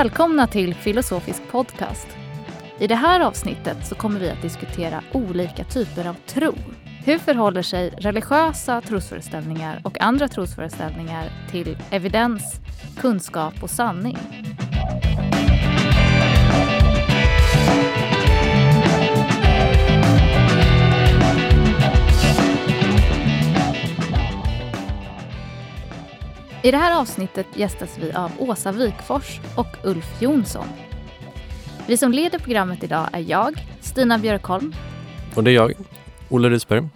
Välkomna till Filosofisk podcast. I det här avsnittet så kommer vi att diskutera olika typer av tro. Hur förhåller sig religiösa trosföreställningar och andra trosföreställningar till evidens, kunskap och sanning? I det här avsnittet gästas vi av Åsa Wikfors och Ulf Jonsson. Vi som leder programmet idag är jag, Stina Björkholm. Och det är jag, Olle Rysberg.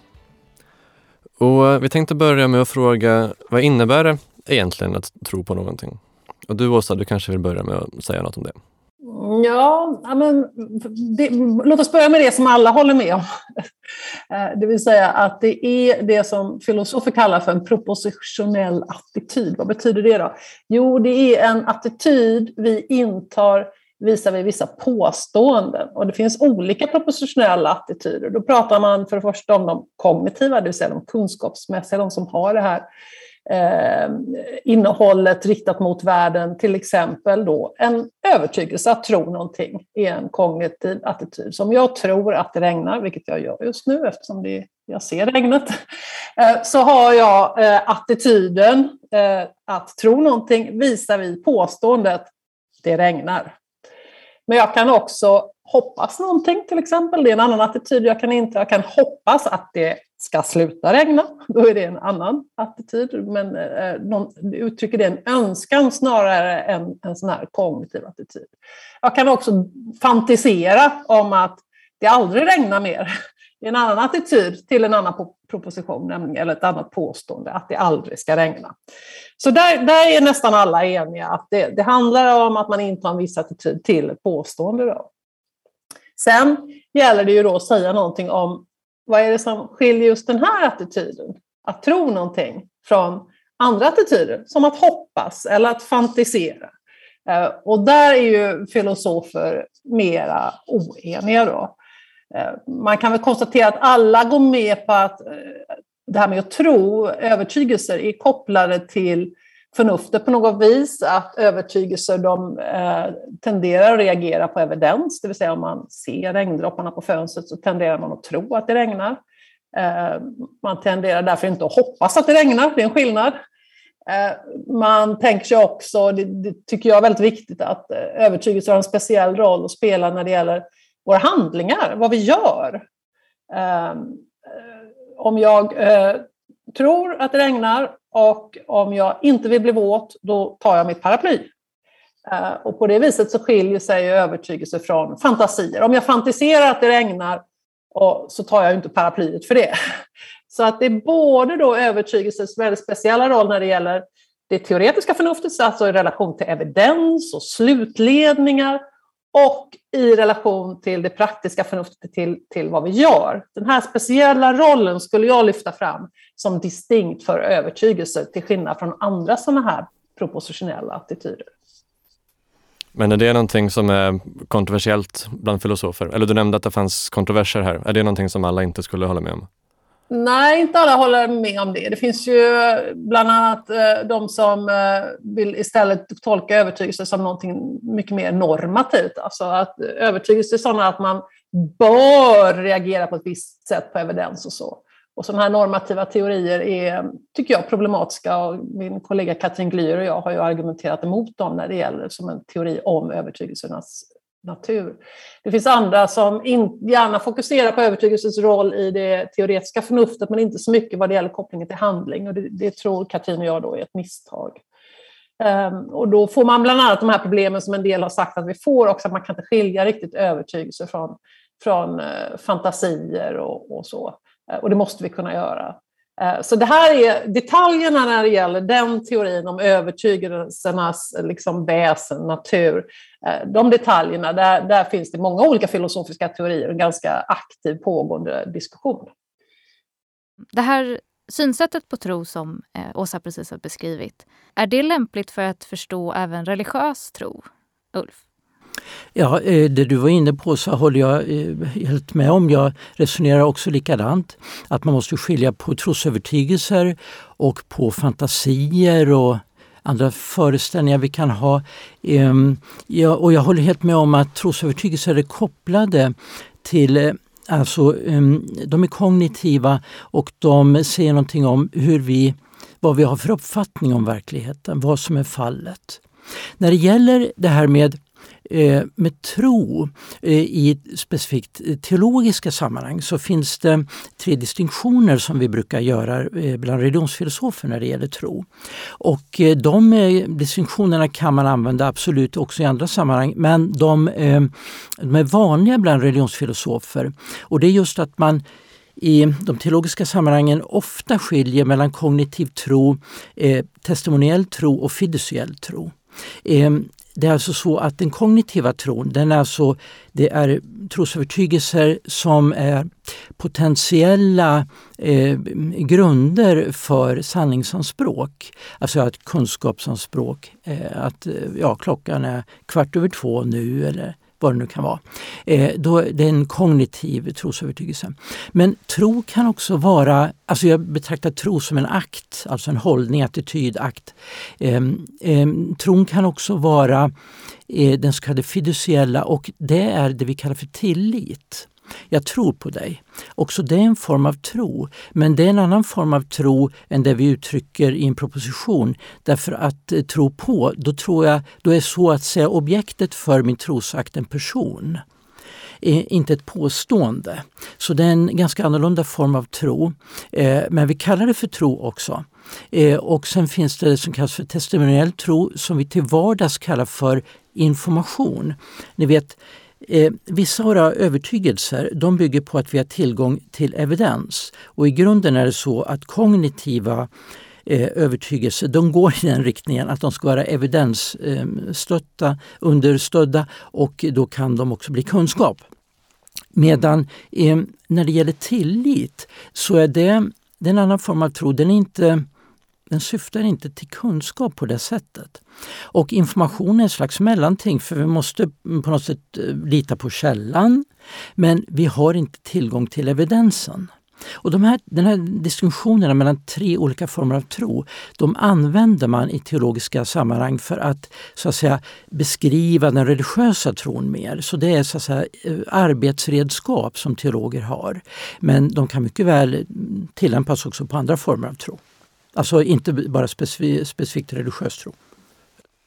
Och eh, vi tänkte börja med att fråga, vad innebär det egentligen att tro på någonting? Och du Åsa, du kanske vill börja med att säga något om det? Ja, men det, låt oss börja med det som alla håller med om. Eh, det vill säga att det är det som filosofer kallar för en propositionell attityd. Vad betyder det då? Jo, det är en attityd vi intar visar vi vissa påståenden. Och det finns olika propositionella attityder. Då pratar man för det första om de kognitiva, det vill säga de kunskapsmässiga, de som har det här eh, innehållet riktat mot världen, till exempel då en övertygelse att tro någonting är en kognitiv attityd. Som jag tror att det regnar, vilket jag gör just nu eftersom det, jag ser regnet, eh, så har jag eh, attityden eh, att tro någonting visar vi påståendet det regnar. Men jag kan också hoppas någonting till exempel. Det är en annan attityd jag kan inte. Jag kan hoppas att det ska sluta regna. Då är det en annan attityd. Men eh, någon, uttrycker det en önskan snarare än en sån här kognitiv attityd. Jag kan också fantisera om att det aldrig regnar mer. Det är en annan attityd till en annan proposition, eller ett annat påstående, att det aldrig ska regna. Så där, där är nästan alla eniga, att det, det handlar om att man intar en viss attityd till ett påstående. Då. Sen gäller det ju då att säga någonting om vad är det som skiljer just den här attityden, att tro någonting, från andra attityder, som att hoppas eller att fantisera. Eh, och där är ju filosofer mera oeniga. Då. Eh, man kan väl konstatera att alla går med på att eh, det här med att tro, övertygelser, är kopplade till förnuftet på något vis, att övertygelser de eh, tenderar att reagera på evidens, det vill säga om man ser regndropparna på fönstret så tenderar man att tro att det regnar. Eh, man tenderar därför inte att hoppas att det regnar, det är en skillnad. Eh, man tänker sig också, det, det, tycker jag är väldigt viktigt, att eh, övertygelser har en speciell roll att spela när det gäller våra handlingar, vad vi gör. Eh, om jag eh, tror att det regnar och om jag inte vill bli våt, då tar jag mitt paraply. Eh, och på det viset så skiljer sig övertygelse från fantasier. Om jag fantiserar att det regnar så tar jag inte paraplyet för det. Så att det är både då övertygelsens väldigt speciella roll när det gäller det teoretiska förnuftet, alltså i relation till evidens och slutledningar, och i relation till det praktiska förnuftet till, till vad vi gör. Den här speciella rollen skulle jag lyfta fram som distinkt för övertygelse till skillnad från andra sådana här propositionella attityder. Men är det någonting som är kontroversiellt bland filosofer? Eller du nämnde att det fanns kontroverser här. Är det någonting som alla inte skulle hålla med om? Nej, inte alla håller med om det. Det finns ju bland annat eh, de som eh, vill istället tolka övertygelse som någonting mycket mer normativt. Alltså att övertygelse är sådana att man bör reagera på ett visst sätt på evidens och så. Och sådana här normativa teorier är, tycker jag, problematiska. Och min kollega Katrin Glyer och jag har ju argumenterat emot dem när det gäller som en teori om övertygelsernas natur. Det finns andra som in, gärna fokuserar på övertygelsens roll i det teoretiska förnuftet men inte så mycket vad det gäller kopplingen till handling och det, det tror Katrin och jag då är ett misstag. Um, och då får man bland annat de här problemen som en del har sagt att vi får också, att man kan inte skilja riktigt övertygelse från, från uh, fantasier och, och så. Uh, och det måste vi kunna göra. Eh, så det här är detaljerna när det gäller den teorin om övertygelsernas liksom, väsen, natur. Eh, de detaljerna, där, där finns det många olika filosofiska teorier och en ganska aktiv pågående diskussion. Det här synsättet på tro som eh, Åsa precis har beskrivit, är det lämpligt för att förstå även religiös tro? Ulf? Ja, eh, det du var inne på så håller jag eh, helt med om. Jag resonerar också likadant. Att man måste skilja på trosövertygelser och på fantasier och andra föreställningar vi kan ha. Ehm, ja, och jag håller helt med om att trosövertygelser är kopplade till eh, Alltså, ehm, de är kognitiva och de säger någonting om hur vi, vad vi har för uppfattning om verkligheten, vad som är fallet. När det gäller det här med Eh, med tro eh, i specifikt eh, teologiska sammanhang så finns det tre distinktioner som vi brukar göra bland religionsfilosofer när det gäller tro. Och de distinktionerna kan man använda absolut också i andra sammanhang men de, de är vanliga bland religionsfilosofer. Och det är just att man i de teologiska sammanhangen ofta skiljer mellan kognitiv tro, eh, testimoniell tro och fiduciell tro. Ehm, det är alltså så att den kognitiva tron, den är alltså, det är trosövertygelser som är potentiella eh, grunder för sanningsanspråk. Alltså att kunskapsanspråk, eh, att eh, ja, klockan är kvart över två nu eller vad det nu kan vara. Eh, då, det är en kognitiv trosövertygelse. Men tro kan också vara, alltså jag betraktar tro som en akt, alltså en hållning, attityd, akt. Eh, eh, tron kan också vara eh, den så kallade fiduciella och det är det vi kallar för tillit. Jag tror på dig. Också det är en form av tro, men det är en annan form av tro än det vi uttrycker i en proposition. Därför att eh, tro på, då tror jag, då är så att säga objektet för min trosakt en person eh, inte ett påstående. Så det är en ganska annorlunda form av tro. Eh, men vi kallar det för tro också. Eh, och sen finns det det som kallas för testimoniell tro som vi till vardags kallar för information. Ni vet, Eh, vissa av våra övertygelser de bygger på att vi har tillgång till evidens. Och i grunden är det så att kognitiva eh, övertygelser de går i den riktningen att de ska vara evidensstötta, eh, understödda och då kan de också bli kunskap. Medan eh, när det gäller tillit så är det, det är en annan form av tro. Den är inte den syftar inte till kunskap på det sättet. Och information är en slags mellanting för vi måste på något sätt eh, lita på källan men vi har inte tillgång till evidensen. Och de här, den här distinktionerna mellan tre olika former av tro, de använder man i teologiska sammanhang för att, så att säga, beskriva den religiösa tron mer. Så det är så att säga, eh, arbetsredskap som teologer har. Men de kan mycket väl eh, tillämpas också på andra former av tro. Alltså inte bara specif specifikt religiös tro.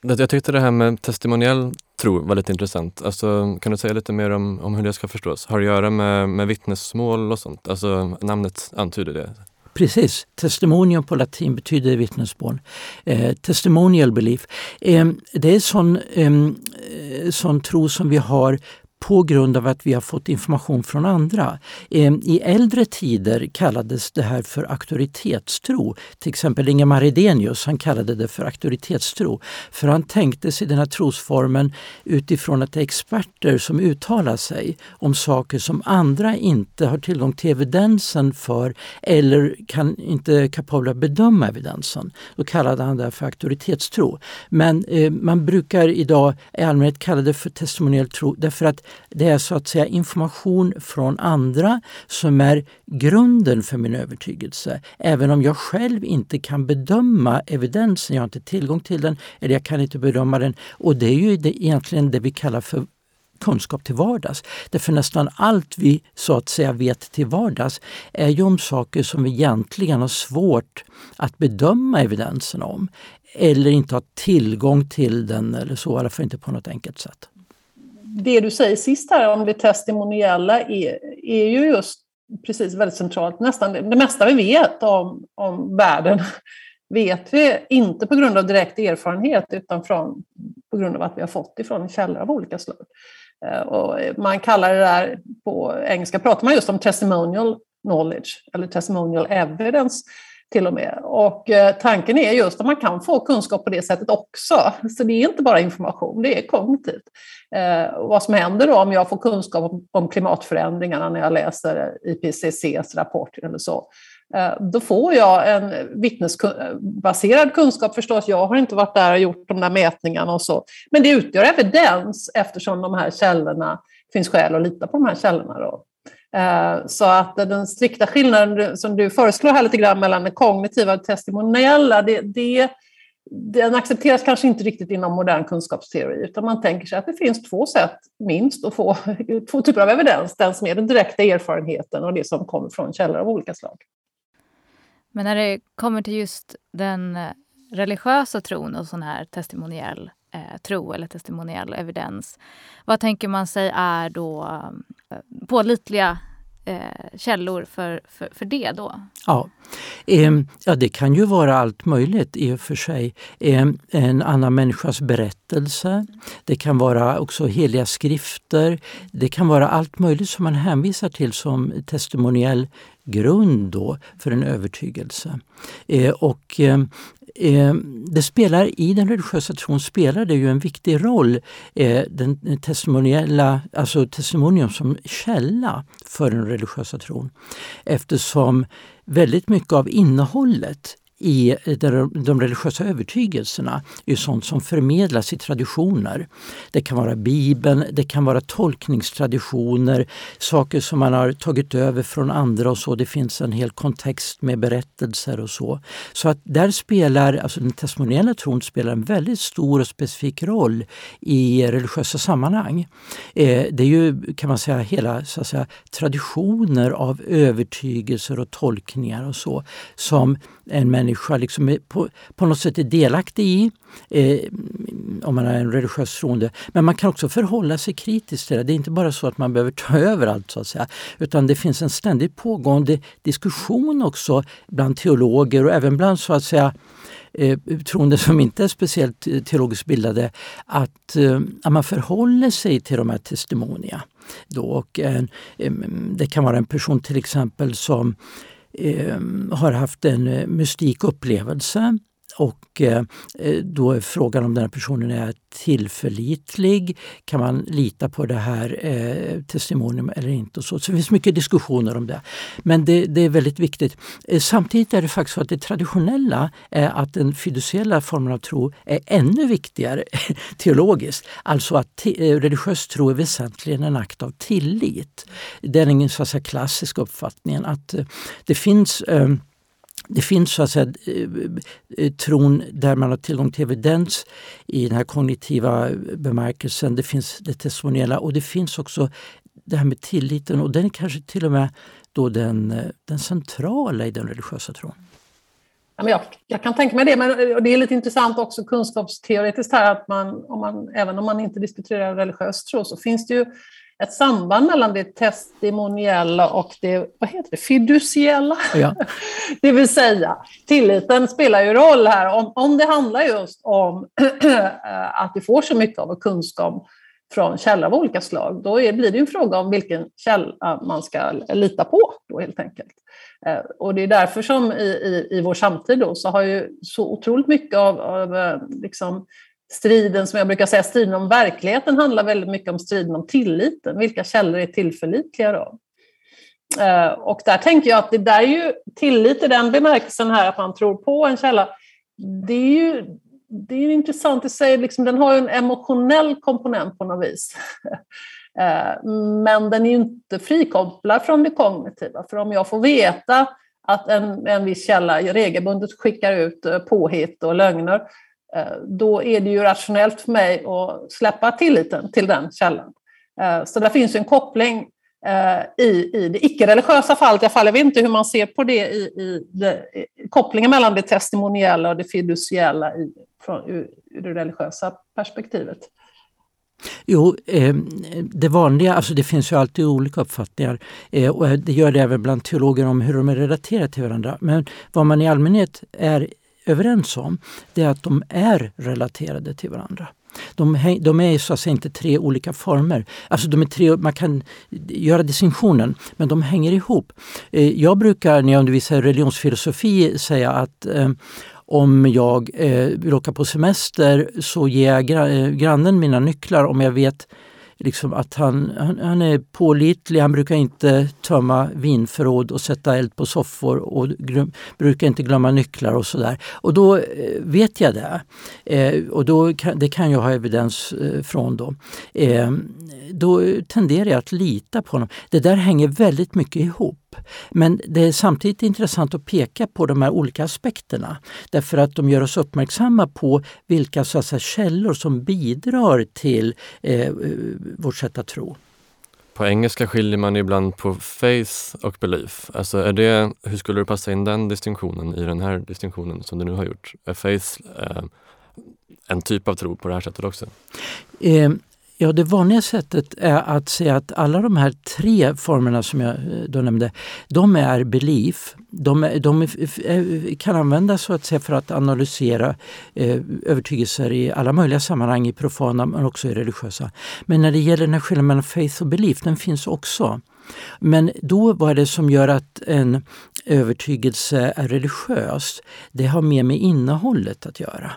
Jag tyckte det här med testimoniell tro var lite intressant. Alltså, kan du säga lite mer om, om hur det ska förstås? Har det att göra med, med vittnesmål och sånt? Alltså, namnet antyder det. Precis. Testimonium på latin betyder vittnesmål. Eh, testimonial belief. Eh, det är sån, eh, sån tro som vi har på grund av att vi har fått information från andra. Ehm, I äldre tider kallades det här för auktoritetstro. Till exempel Ingemar Hedenius han kallade det för auktoritetstro. För han tänkte sig den här trosformen utifrån att det är experter som uttalar sig om saker som andra inte har tillgång till evidensen för eller kan inte är kapabla att bedöma evidensen. Då kallade han det för auktoritetstro. Men eh, man brukar idag i allmänhet kalla det för testimoniell tro därför att det är så att säga information från andra som är grunden för min övertygelse. Även om jag själv inte kan bedöma evidensen, jag har inte tillgång till den eller jag kan inte bedöma den. Och det är ju det, egentligen det vi kallar för kunskap till vardags. Därför nästan allt vi så att säga vet till vardags är ju om saker som vi egentligen har svårt att bedöma evidensen om. Eller inte har tillgång till den eller så, i alla fall inte på något enkelt sätt det du säger sist här om det testimoniella är, är ju just precis väldigt centralt. Nästan det, det mesta vi vet om, om världen vet vi inte på grund av direkt erfarenhet utan från, på grund av att vi har fått ifrån källor av olika slag. Eh, och man kallar det där, på engelska pratar man just om testimonial knowledge eller testimonial evidence till och med. Och eh, tanken är just att man kan få kunskap på det sättet också. Så det är inte bara information, det är kognitivt. Eh, vad som händer då om jag får kunskap om, klimatförändringarna när jag läser IPCCs rapport eller så, eh, då får jag en vittnesbaserad kunskap förstås. Jag har inte varit där och gjort de där mätningarna och så. Men det utgör evidens eftersom de här källorna finns skäl att lita på de här källorna. Då. Eh, så att den strikta skillnaden som du föreslår här lite grann mellan det kognitiva och testimoniella, det, det den accepteras kanske inte riktigt inom modern kunskapsteori, utan man tänker sig att det finns två sätt, minst, att få två typer av evidens. Den som är den direkta erfarenheten och det som kommer från källor av olika slag. Men när det kommer till just den eh, religiösa tron och sån här testimoniell eh, tro eller testimoniell evidens, vad tänker man sig är då pålitliga eh, källor för, för, för det då? Ja. Eh, ja, det kan ju vara allt möjligt i och för sig. Eh, en annan människas berättelse. Det kan vara också heliga skrifter. Det kan vara allt möjligt som man hänvisar till som testimoniell grund då för en övertygelse. Eh, och eh, Eh, det spelar, I den religiösa tron spelar det ju en viktig roll, eh, den testimoniella, alltså testimonium som källa för den religiösa tron. Eftersom väldigt mycket av innehållet i de religiösa övertygelserna är sånt som förmedlas i traditioner. Det kan vara Bibeln, det kan vara tolkningstraditioner, saker som man har tagit över från andra och så. Det finns en hel kontext med berättelser och så. Så att där spelar, alltså den testimoniella tron spelar en väldigt stor och specifik roll i religiösa sammanhang. Eh, det är ju, kan man säga, hela så att säga, traditioner av övertygelser och tolkningar och så som en människa liksom är på, på något sätt är delaktig i, eh, om man är en religiös troende. Men man kan också förhålla sig kritiskt till det. Det är inte bara så att man behöver ta över allt, så att säga, utan det finns en ständigt pågående diskussion också bland teologer och även bland så att säga eh, troende som inte är speciellt eh, teologiskt bildade, att, eh, att man förhåller sig till de här testimonierna. Då. Och, eh, det kan vara en person till exempel som Ehm, har haft en eh, mystik upplevelse och eh, eh, då är frågan om den här personen är tillförlitlig. Kan man lita på det här eh, testimonium eller inte? Och så. så det finns mycket diskussioner om det. Men det, det är väldigt viktigt. Eh, samtidigt är det faktiskt så att det traditionella är att den fiduciella formen av tro är ännu viktigare teologiskt. Alltså att religiös tro är väsentligen en akt av tillit. Det är den så att säga, klassiska uppfattningen att det finns det finns så att säga eh, eh, tron där man har tillgång till evidens i den här kognitiva bemärkelsen. Det finns det testimoniella och det finns också det här med tilliten och den är kanske till och med då den, eh, den centrala i den religiösa tron. jag, jag, kan tänka mig det, men det är lite intressant också kunskapsteoretiskt här att man, om man, även om man inte diskuterar religiös tro så finns det ju ett samband mellan det testimoniella och det vad heter det, fiduciella. Ja. det vill säga, tilliten spelar ju roll här. Om, om det handlar just om att vi får så mycket av kunskap från källor av olika slag, då är, blir det en fråga om vilken källa man ska lita på då helt enkelt. Eh, och det är därför som i, i, i vår samtid då, så har ju så otroligt mycket av, av eh, liksom, striden, som jag brukar säga, striden om verkligheten handlar väldigt mycket om striden om tilliten. Vilka källor är tillförlitliga då? Eh, och där tänker jag att det där är ju tillit i den bemärkelsen här att man tror på en källa. Det är ju det är intressant i sig, liksom, den har ju en emotionell komponent på något vis. Eh, men den är ju inte frikopplad från det kognitiva. För om jag får veta att en, en viss källa regelbundet skickar ut eh, påhitt och lögner Eh, då är det ju rationellt för mig att släppa tilliten till den källan. Eh, så där finns en koppling eh, i, i det icke-religiösa fallet, jag, fall, jag vet inte hur man ser på det i, i, det, i kopplingen mellan det testimoniella och det fiduciella i, från, ur, ur det religiösa perspektivet. Jo, det vanliga, alltså det finns ju alltid olika uppfattningar och det gör det även bland teologer om hur de är relaterade till varandra. Men vad man i allmänhet är överens om det är att de är relaterade till varandra. De, de är så att säga inte tre olika former. Alltså de är tre, man kan göra distinktionen, men de hänger ihop. Eh, jag brukar när jag undervisar religionsfilosofi säga att eh, om jag eh, vill åka på semester så ger jag gra, eh, grannen mina nycklar om jag vet liksom att han, han, han, är pålitlig, han brukar inte tömma vinförråd och sätta eld på soffor och glöm, brukar inte glömma nycklar och sådär. Och då eh, vet jag det. Eh, och då kan, det kan jag ha evidens eh, från då. Eh, då tenderar jag att lita på honom. Det där hänger väldigt mycket ihop upp. Men det är samtidigt intressant att peka på de här olika aspekterna därför att de gör oss uppmärksamma på vilka så säga, källor som bidrar till eh, vårt sätt att tro. På engelska skiljer man ibland på faith och belief. Alltså är det, hur skulle du passa in den distinktionen i den här distinktionen som du nu har gjort? Är faith eh, en typ av tro på det här sättet också? Eh, Ja, det vanliga sättet är att säga att alla de här tre formerna som jag eh, då nämnde, de är belief. De, de eh, kan användas så att säga för att analysera eh, övertygelser i alla möjliga sammanhang, i profana men också i religiösa. Men när det gäller den här skillnaden mellan faith och belief, den finns också. Men då vad är det som gör att en övertygelse är religiös? Det har mer med innehållet att göra.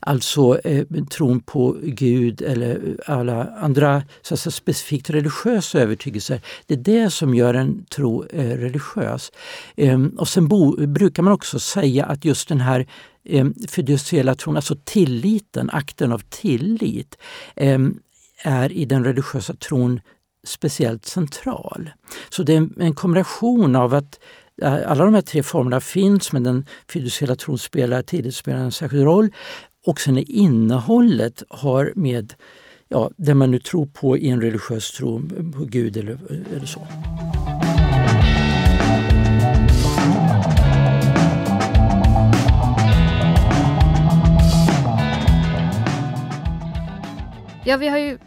Alltså eh, tron på Gud eller alla andra så säga, specifikt religiösa övertygelser. Det är det som gör en tro eh, religiös. Eh, och sen bo, brukar man också säga att just den här ehm, fiduciella tron, alltså tilliten, akten av tillit, ehm, är i den religiösa tron speciellt central. Så det är en kombination av att Eh, alla de här tre formerna finns men den fiduciella tron spelar tidigt spelar en särskild roll. Och sen är innehållet har med ja, det man nu tror på i en religiös tro eh, på Gud eller, eh, eller så. Ja, vi har ju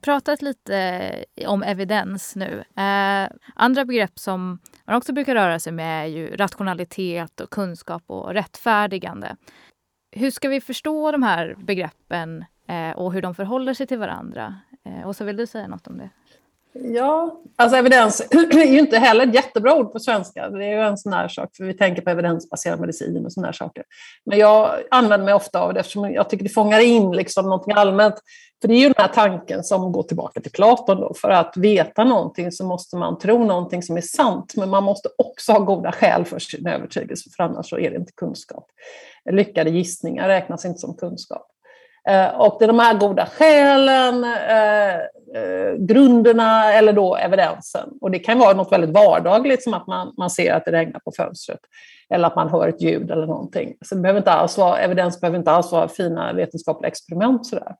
pratat lite om evidens nu. Eh, andra begrepp som man också brukar röra sig med är ju rationalitet och kunskap och rättfärdigande. Hur ska vi förstå de här begreppen eh, och hur de förhåller sig till varandra? Eh, och så vill du säga något om det? Ja, alltså evidens är ju inte heller ett jättebra ord på svenska. Det är ju en sån här sak, för vi tänker på evidensbaserad medicin och såna här saker. Men jag använder mig ofta av det eftersom jag tycker det fångar in liksom något allmänt. För det är ju den här tanken som går tillbaka till Platon. Då. För att veta någonting så måste man tro någonting som är sant, men man måste också ha goda skäl för sin övertygelse, för annars så är det inte kunskap. Lyckade gissningar räknas inte som kunskap. Eh, och det är de här goda skälen, eh, eh, grunderna eller då evidensen. Och det kan vara något väldigt vardagligt som att man, man ser att det regnar på fönstret eller att man hör ett ljud eller någonting. Så det behöver inte alls vara, evidens behöver inte alls vara fina vetenskapliga experiment. Sådär.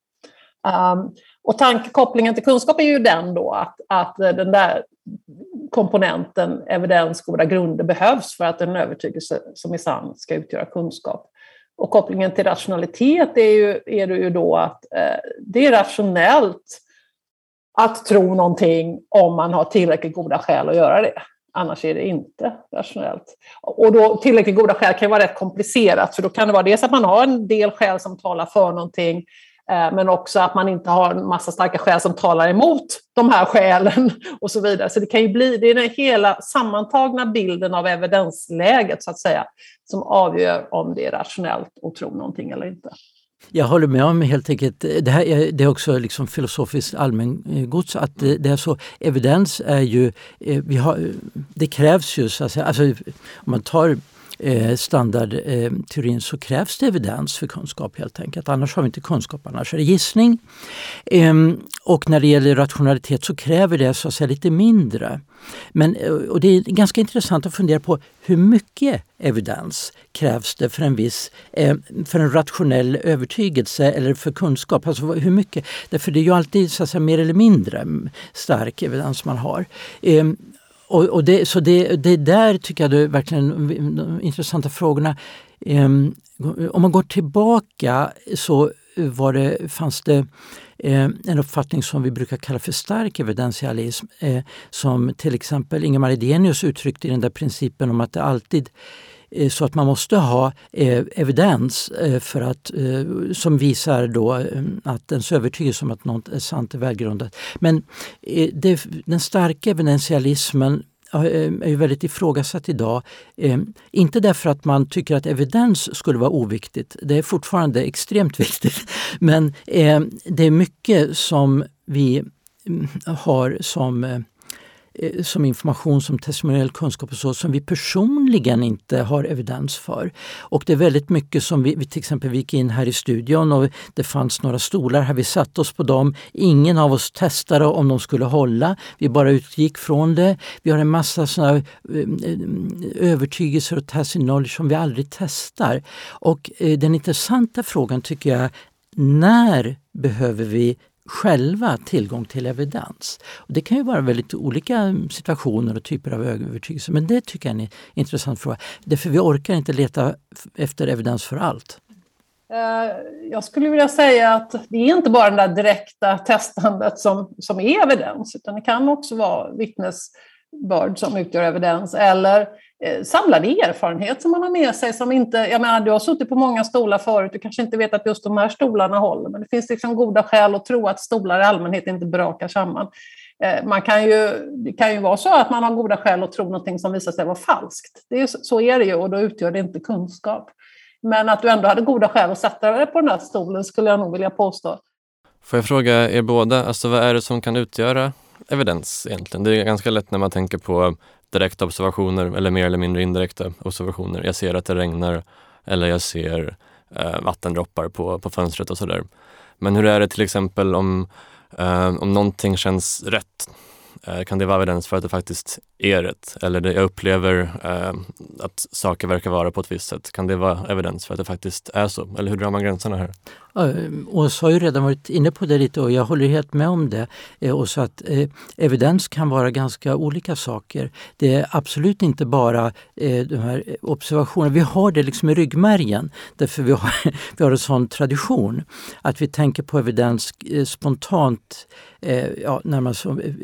Um, och tankekopplingen till kunskap är ju den då att, att den där komponenten evidens, goda grunder behövs för att en övertygelse som är sann ska utgöra kunskap. Och kopplingen till rationalitet är, ju, är det ju då att eh, det är rationellt att tro någonting om man har tillräckligt goda skäl att göra det. Annars är det inte rationellt. Och då, tillräckligt goda skäl kan vara rätt komplicerat, för då kan det vara dels att man har en del skäl som talar för någonting, Eh, men också att man inte har en massa starka skäl som talar emot de här skälen och så vidare. Så det kan ju bli, det är den hela sammantagna bilden av evidensläget så att säga som avgör om det är rationellt att tro någonting eller inte. Jag håller med om helt enkelt, det, här är, det är också liksom filosofiskt allmängods att det, det, är så, evidens är ju, eh, vi har, det krävs ju så att säga, alltså, om man tar eh, standardteorin eh, så krävs det evidens för kunskap helt enkelt. Annars har vi inte kunskap, annars är det gissning. Eh, och när det gäller rationalitet så kräver det så att säga lite mindre. Men, eh, och det är ganska intressant att fundera på hur mycket evidens krävs det för en viss eh, för en rationell övertygelse eller för kunskap? Alltså hur mycket? Därför det är ju alltid så att säga, mer eller mindre stark evidens man har. Ehm, och, och det, så det, det där tycker jag det är verkligen de intressanta frågorna. Um, om man går tillbaka så var det, fanns det eh, en uppfattning som vi brukar kalla för stark evidentialism eh, som till exempel Ingemar Edenius uttryckte i den där principen om att det alltid Eh, Eh, så att man måste ha eh, evidens eh, för att, som visar då att ens övertygelse om att något är sant är välgrundat. Men det, den starka evidentialismen är ju väldigt ifrågasatt idag. inte därför att man tycker att evidens skulle vara oviktigt, det är fortfarande extremt viktigt. Men det är mycket som vi mm, har som eh, Eh, som information som testimoniell kunskap och så som vi personligen inte har evidens för. Och det är väldigt mycket som vi, vi till exempel vi gick in här i studion och det fanns några stolar här, vi satte oss på dem. Ingen av oss testade om de skulle hålla, vi bara utgick från det. Vi har en massa såna eh, övertygelser och tacit knowledge som vi aldrig testar. Och eh, den intressanta frågan tycker jag när behöver vi själva tillgång till evidens. Och det kan ju vara väldigt olika situationer och typer av övertygelse men det tycker jag är en intressant fråga. Därför vi orkar inte leta efter evidens för allt. Eh, jag skulle vilja säga att det är inte bara det där direkta testandet som, som är evidens, utan det kan också vara vittnesbörd som utgör evidens, eller Eh, samlade samlad erfarenhet som man har med sig. Som inte, jag menar, du har suttit på många stolar förut, du kanske inte vet att just de här stolarna håller, men det finns liksom goda skäl att tro att stolar i allmänhet inte brakar samman. Eh, man kan ju, det kan ju vara så att man har goda skäl att tro någonting som visar sig vara falskt. Det är, så är det ju och då utgör det inte kunskap. Men att du ändå hade goda skäl att sätta dig på den här stolen skulle jag nog vilja påstå. Får jag fråga er båda, alltså vad är det som kan utgöra evidens egentligen? Det är ganska lätt när man tänker på direkta observationer eller mer eller mindre indirekta observationer. Jag ser att det regnar eller jag ser eh, vattendroppar på, på fönstret och sådär. Men hur är det till exempel om, eh, om någonting känns rätt? Eh, kan det vara evidens för att det faktiskt är rätt? Eller det, jag upplever eh, att saker verkar vara på ett visst sätt. Kan det vara evidens för att det faktiskt är så? Eller hur drar man gränserna här? Eh, Åsa har ju redan varit inne på det lite och jag håller helt med om det. Eh, och så att eh, evidens kan vara ganska olika saker. Det är absolut inte bara eh, de här observationerna. Vi har det liksom i ryggmärgen därför vi har, vi har en sån tradition att vi tänker på evidens eh, spontant eh, ja, närmast som eh,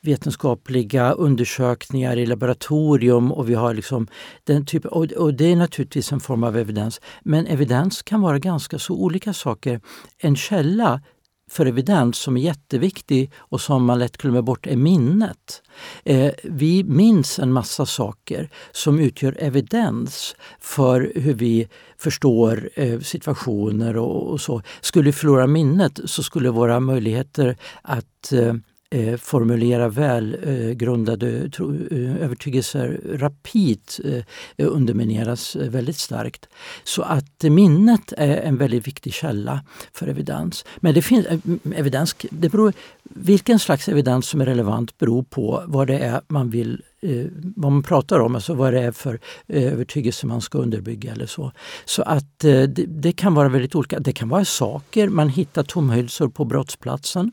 vetenskapliga undersökningar i laboratorium och vi har liksom den typen, och, och det är naturligtvis en form av evidens. Men evidens kan vara ganska så olika saker. En källa för evidens som är jätteviktig och som man lätt glömmer bort är minnet. Eh, vi minns en massa saker som utgör evidens för hur vi förstår eh, situationer och, och, så. Skulle vi förlora minnet så skulle våra möjligheter att eh, eh, formulera välgrundade eh, eh, övertygelser rapid eh, eh undermineras eh, väldigt starkt. Så att minnet är en väldigt viktig källa för evidens. Men det finns evidens, det beror, vilken slags evidens som är relevant beror på vad det är man vill eh, vad man pratar om, alltså vad det är för eh, övertygelse man ska underbygga eller så. Så att eh, det, det, kan vara väldigt olika. Det kan vara saker, man hittar tomhylsor på brottsplatsen.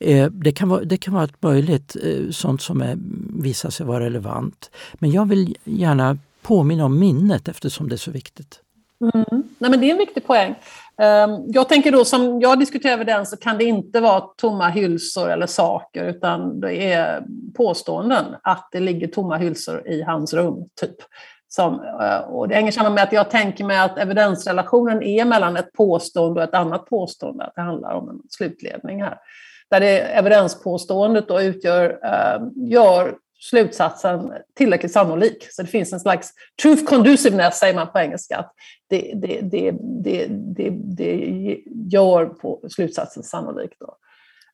Eh, det, kan vara, det kan vara allt möjligt, eh, sånt som är, visar sig vara relevant. Men jag vill gärna påminna om minnet eftersom det är så viktigt. Mm. Nej, men det är en viktig poäng. Ehm, jag tänker då, som jag diskuterar evidens, så kan det inte vara tomma hylsor eller saker, utan det är påståenden att det ligger tomma hylsor i hans rum, typ. Som, eh, och det hänger samman med att jag tänker mig att evidensrelationen är mellan ett påstående och ett annat påstående, att det handlar om en slutledning här. Där det evidenspåståendet då utgör, ehm, gör slutsatsen tillräckligt sannolik. Så det finns en slags truth conduciveness, säger man på engelska. det, det, det, det, det, det gör på slutsatsen sannolik. Då.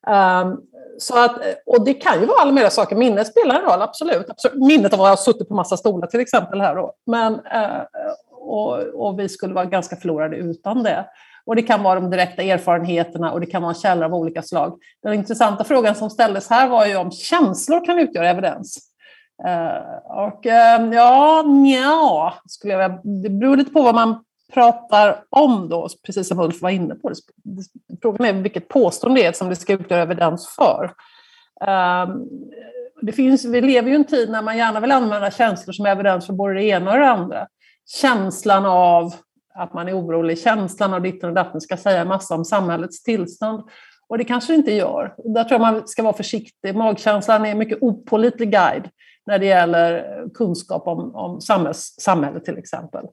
Um, så att, och det kan ju vara alla möjliga saker. Minnet spelar en roll, absolut. absolut. Minnet av att ha suttit på massa stolar till exempel här. Då. Men, uh, och, och, vi skulle vara ganska förlorade utan det. Och det kan vara de direkta erfarenheterna och det kan vara källor av olika slag. Den intressanta frågan som ställdes här var ju om känslor kan utgöra evidens. Eh, och eh, ja, nja, skulle jag, det beror lite på vad man pratar om då, precis som Ulf var inne på. Frågan är vilket påstående det är som det ska utgöra evidens för. Ehm, det finns, vi lever ju i en tid när man gärna vill använda känslor som evidens för både det ena och det andra. Känslan av att man är orolig, känslan av ditten och datten ska säga massa om samhällets tillstånd. Och det kanske det inte gör. Där tror jag man ska vara försiktig. Magkänslan är en mycket opålitlig guide när det gäller kunskap om, om samhälls, samhället till exempel.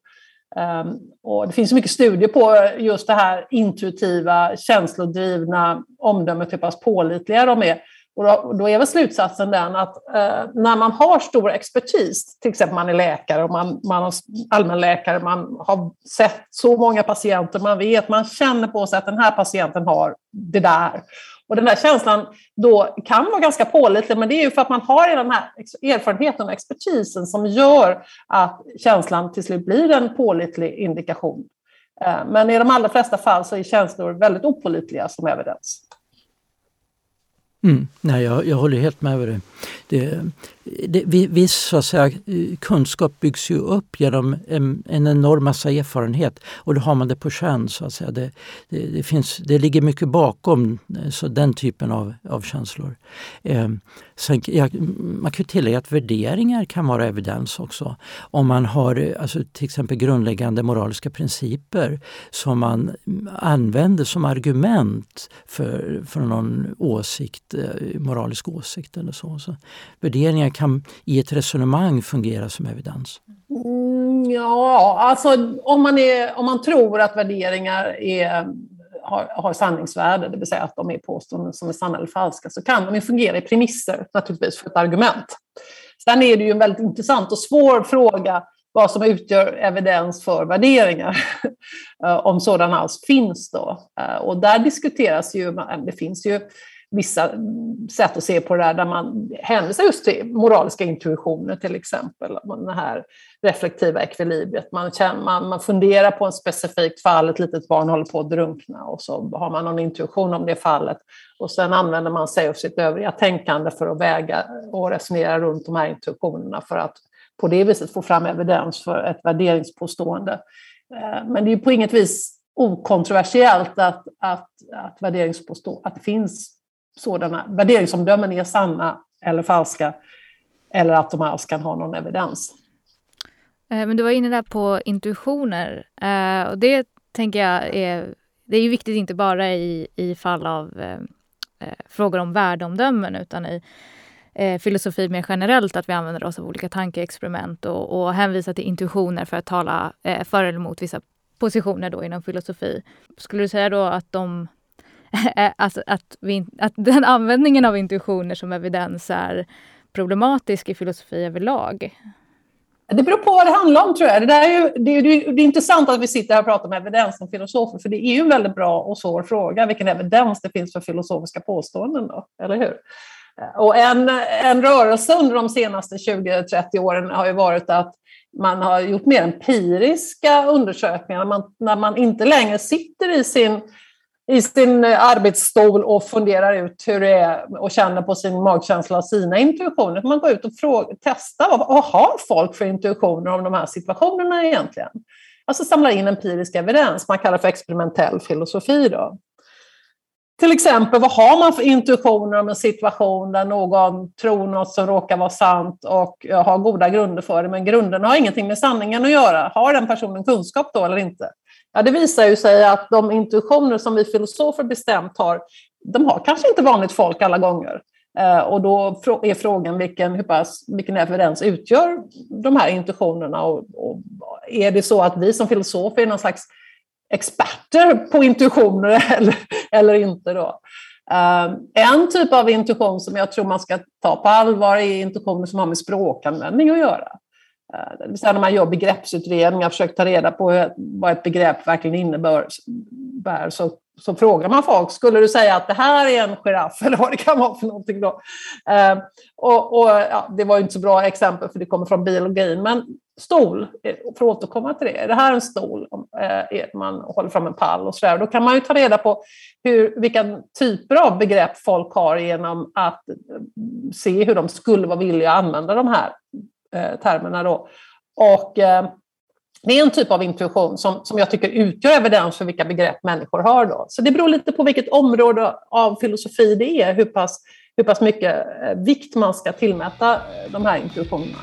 Um, och det finns mycket studier på just det här intuitiva, känslodrivna omdömet, hur pass pålitliga de är. Och då, då, är väl slutsatsen den att eh, när man har stor expertis, till exempel man är läkare och man, man är allmänläkare, man har sett så många patienter, man vet, man känner på sig att den här patienten har det där. Och den där känslan då kan vara ganska pålitlig, men det är ju för att man har den här erfarenheten och expertisen som gör att känslan till slut blir en pålitlig indikation. Eh, men i de allra flesta fall så är känslor väldigt opålitliga som evidens. Mm, nej, jag, jag håller helt med dig. Det, det, viss så att säga, kunskap byggs ju upp genom en, en enorm massa erfarenhet och då har man det på känn. Så att säga. Det, det, det, finns, det ligger mycket bakom eh, så den typen av, av känslor. Eh, sen, ja, man kan tillägga att värderingar kan vara evidens också. Om man har eh, alltså, till exempel grundläggande moraliska principer som man använder som argument för, för någon åsikt, eh, moralisk åsikt eller så. så värderingar kan i ett resonemang fungera som evidens? Mm, ja, alltså om man, är, om man tror att värderingar är, har, har sanningsvärde, det vill säga att de är påståenden som är sanna eller falska, så kan de fungera i premisser naturligtvis för ett argument. Sen är det ju en väldigt intressant och svår fråga vad som utgör evidens för värderingar, om sådana alls finns. Då. Eh, och där diskuteras ju, det finns ju vissa mm, sätt att se på det där, där man hänvisar just till moraliska intuitioner till exempel. Det här reflektiva ekvilibriet. Man, känner, man, man funderar på ett specifikt fall, ett litet barn håller på att drunkna och så har man någon intuition om det fallet. Och sen använder man sig av sitt övriga tänkande för att väga och resonera runt de här intuitionerna för att på det viset få fram evidens för ett värderingspåstående. Eh, men det är på inget vis okontroversiellt att, att, att, värderingspåstå, att det finns sådana värderingsomdömen är sanna eller falska eller att de alls kan ha någon evidens. Eh, men du var inne där på intuitioner eh, och det tänker jag är, det är ju viktigt inte bara i, i fall av eh, eh frågor om värdeomdömen utan i filosofi mer generellt, att vi använder oss av olika tankeexperiment och, och hänvisar till intuitioner för att tala för eller emot vissa positioner då inom filosofi. Skulle du säga då att de alltså att, vi, att den användningen av intuitioner som evidens är problematisk i filosofi överlag? Det beror på vad det handlar om tror jag. Det, där är ju, det, är, det är intressant att vi sitter här och pratar om evidens som filosofer, för det är ju en väldigt bra och svår fråga, vilken evidens det finns för filosofiska påståenden, då, eller hur? Och en, en rörelse under de senaste 20-30 åren har ju varit att man har gjort mer empiriska undersökningar, när man, när man inte längre sitter i sin i sin eh, arbetsstol och funderar ut hur det är och känner på sin magkänsla och sina intuitioner. Man går ut och fråga, testar vad, vad har folk för intuitioner om de här situationerna egentligen? Alltså samlar in empirisk evidens, man kallar det för experimentell filosofi. Då. Till exempel, vad har man för intuitioner om en situation där någon tror något som råkar vara sant och eh, har goda grunder för det, men grunderna har ingenting med sanningen att göra. Har den personen kunskap då eller inte? Ja, det visar ju sig att de intuitioner som vi filosofer bestämt har, de har kanske inte vanligt folk alla gånger. Eh, och då är frågan vilken, hur pass, vilken evidens utgör de här intuitionerna? Och, och är det så att vi som filosofer är någon slags experter på intuitioner eller, eller inte? Då? Eh, en typ av intuition som jag tror man ska ta på allvar är intuitioner som har med språkanvändning att göra. Eh, sen det vill säga när man gör begreppsutredningar, försöker ta reda på vad ett begrepp verkligen innebär, så, så frågar man folk, skulle du säga att det här är en giraff eller vad det kan vara för någonting då? Eh, och, och ja, det var inte så bra exempel för det kommer från biologin, men stol, eh, för att återkomma till det, är det här en stol? Eh, man håller fram en pall och sådär, då kan man ju ta reda på hur, vilka typer av begrepp folk har genom att eh, se hur de skulle vara villiga att använda de här Eh, termerna. Då. Och, eh, det är en typ av intuition som, som jag tycker utgör evidens för vilka begrepp människor har. Då. Så det beror lite på vilket område av filosofi det är, hur pass, hur pass mycket eh, vikt man ska tillmäta de här intuitionerna.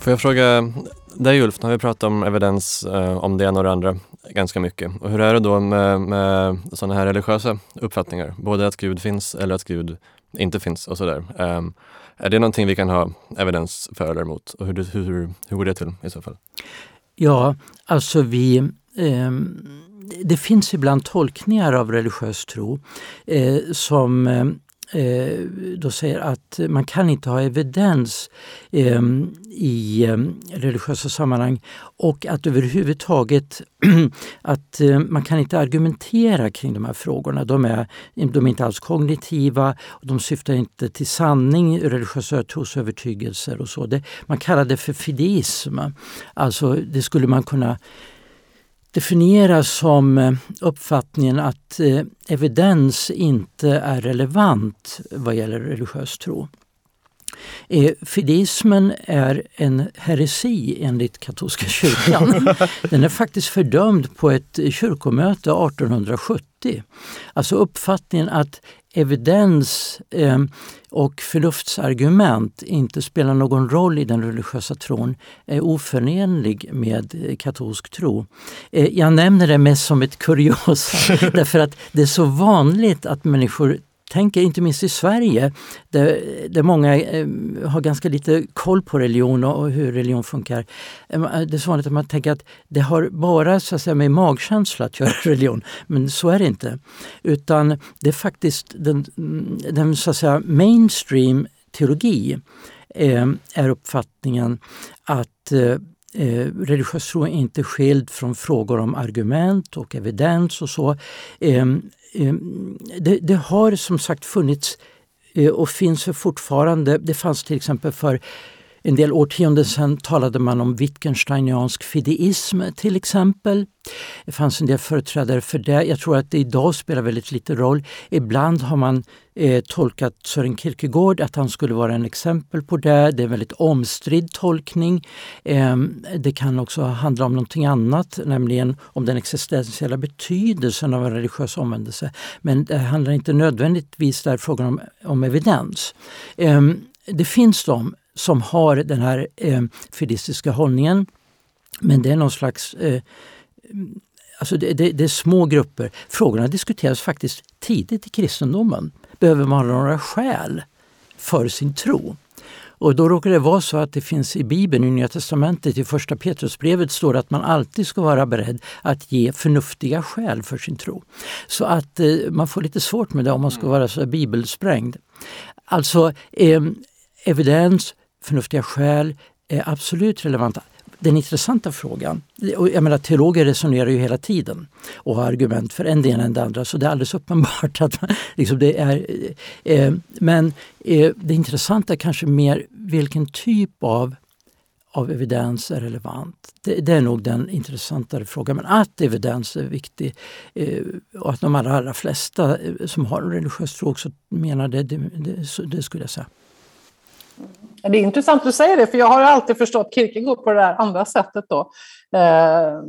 Får jag fråga dig Ulf, nu har vi pratat om evidens eh, om det ena och det andra ganska mycket. Och hur är det då med, med sådana här religiösa uppfattningar? Både att Gud finns eller att Gud inte finns och sådär. Eh, är det någonting vi kan ha evidens för eller emot? Och hur, hur, hur går det till i så fall? Ja, alltså vi eh, det finns ibland tolkningar av religiös tro eh, som eh, Eh, då säger att man kan inte ha evidens eh, i ehm, religiösa sammanhang och att överhuvudtaget att eh, man kan inte argumentera kring de här frågorna. De är, de är inte alls kognitiva, de syftar inte till sanning, religiösa trosövertygelser och så. Det, man kallar det för fideism. Alltså det skulle man kunna definieras som eh, uppfattningen att eh, evidens inte är relevant vad gäller religiös tro. Eh, Fideismen är en heresi enligt katolska kyrkan. Den är faktiskt fördömd på ett kyrkomöte 1870. Alltså uppfattningen att evidens eh, och förnuftsargument inte spelar någon roll i den religiösa tron är oförenlig med eh, katolsk tro. Eh, jag nämner det mest som ett kuriosa därför att det är så vanligt att människor tänker, inte minst i Sverige, där, där många eh, har ganska lite koll på religion och, och, hur religion funkar. Eh, det är så vanligt att man tänker att det har bara så att säga, med magkänsla att göra religion, men så är det inte. Utan det är faktiskt den, den så att säga, mainstream teologi eh, är uppfattningen att eh, Eh, religiös tro är inte skild från frågor om argument och evidens och så. Eh, Ehm, det, det, har som sagt funnits eh, och finns fortfarande. Det fanns till exempel för en del årtionden sedan talade man om Wittgensteiniansk fideism till exempel. Det fanns en del företrädare för det. Jag tror att det idag spelar väldigt lite roll. Ibland har man eh, tolkat Sören Kierkegaard att han skulle vara en exempel på det. Det är en väldigt omstridd tolkning. Eh, det kan också handla om någonting annat, nämligen om den existentiella betydelsen av en religiös omvändelse. Men det handlar inte nödvändigtvis där frågan om, om evidens. Eh, det finns de som har den här eh, fidistiska hållningen. Men det är någon slags eh, Alltså det, det, det, är små grupper. Frågorna diskuteras faktiskt tidigt i kristendomen. Behöver man några skäl för sin tro? Och då råkar det vara så att det finns i Bibeln, i Nya Testamentet, i första Petrusbrevet står det att man alltid ska vara beredd att ge förnuftiga skäl för sin tro. Så att eh, man får lite svårt med det om man ska vara så bibelsprängd. Alltså eh, evidens, förnuftiga skäl är absolut relevanta. Den intressanta frågan, och jag menar teologer resonerar ju hela tiden och har argument för en det ena än det andra så det är alldeles uppenbart att liksom det är... Eh, men eh, det intressanta är kanske mer vilken typ av av evidens är relevant. Det, det, är nog den intressantare frågan. Men att evidens är viktig eh, och att de allra, allra flesta eh, som har en religiös tro också menar det, det, det, det skulle jag säga. Det är intressant att du säger det, för jag har alltid förstått Kierkegaard på det där andra sättet. Då. Eh,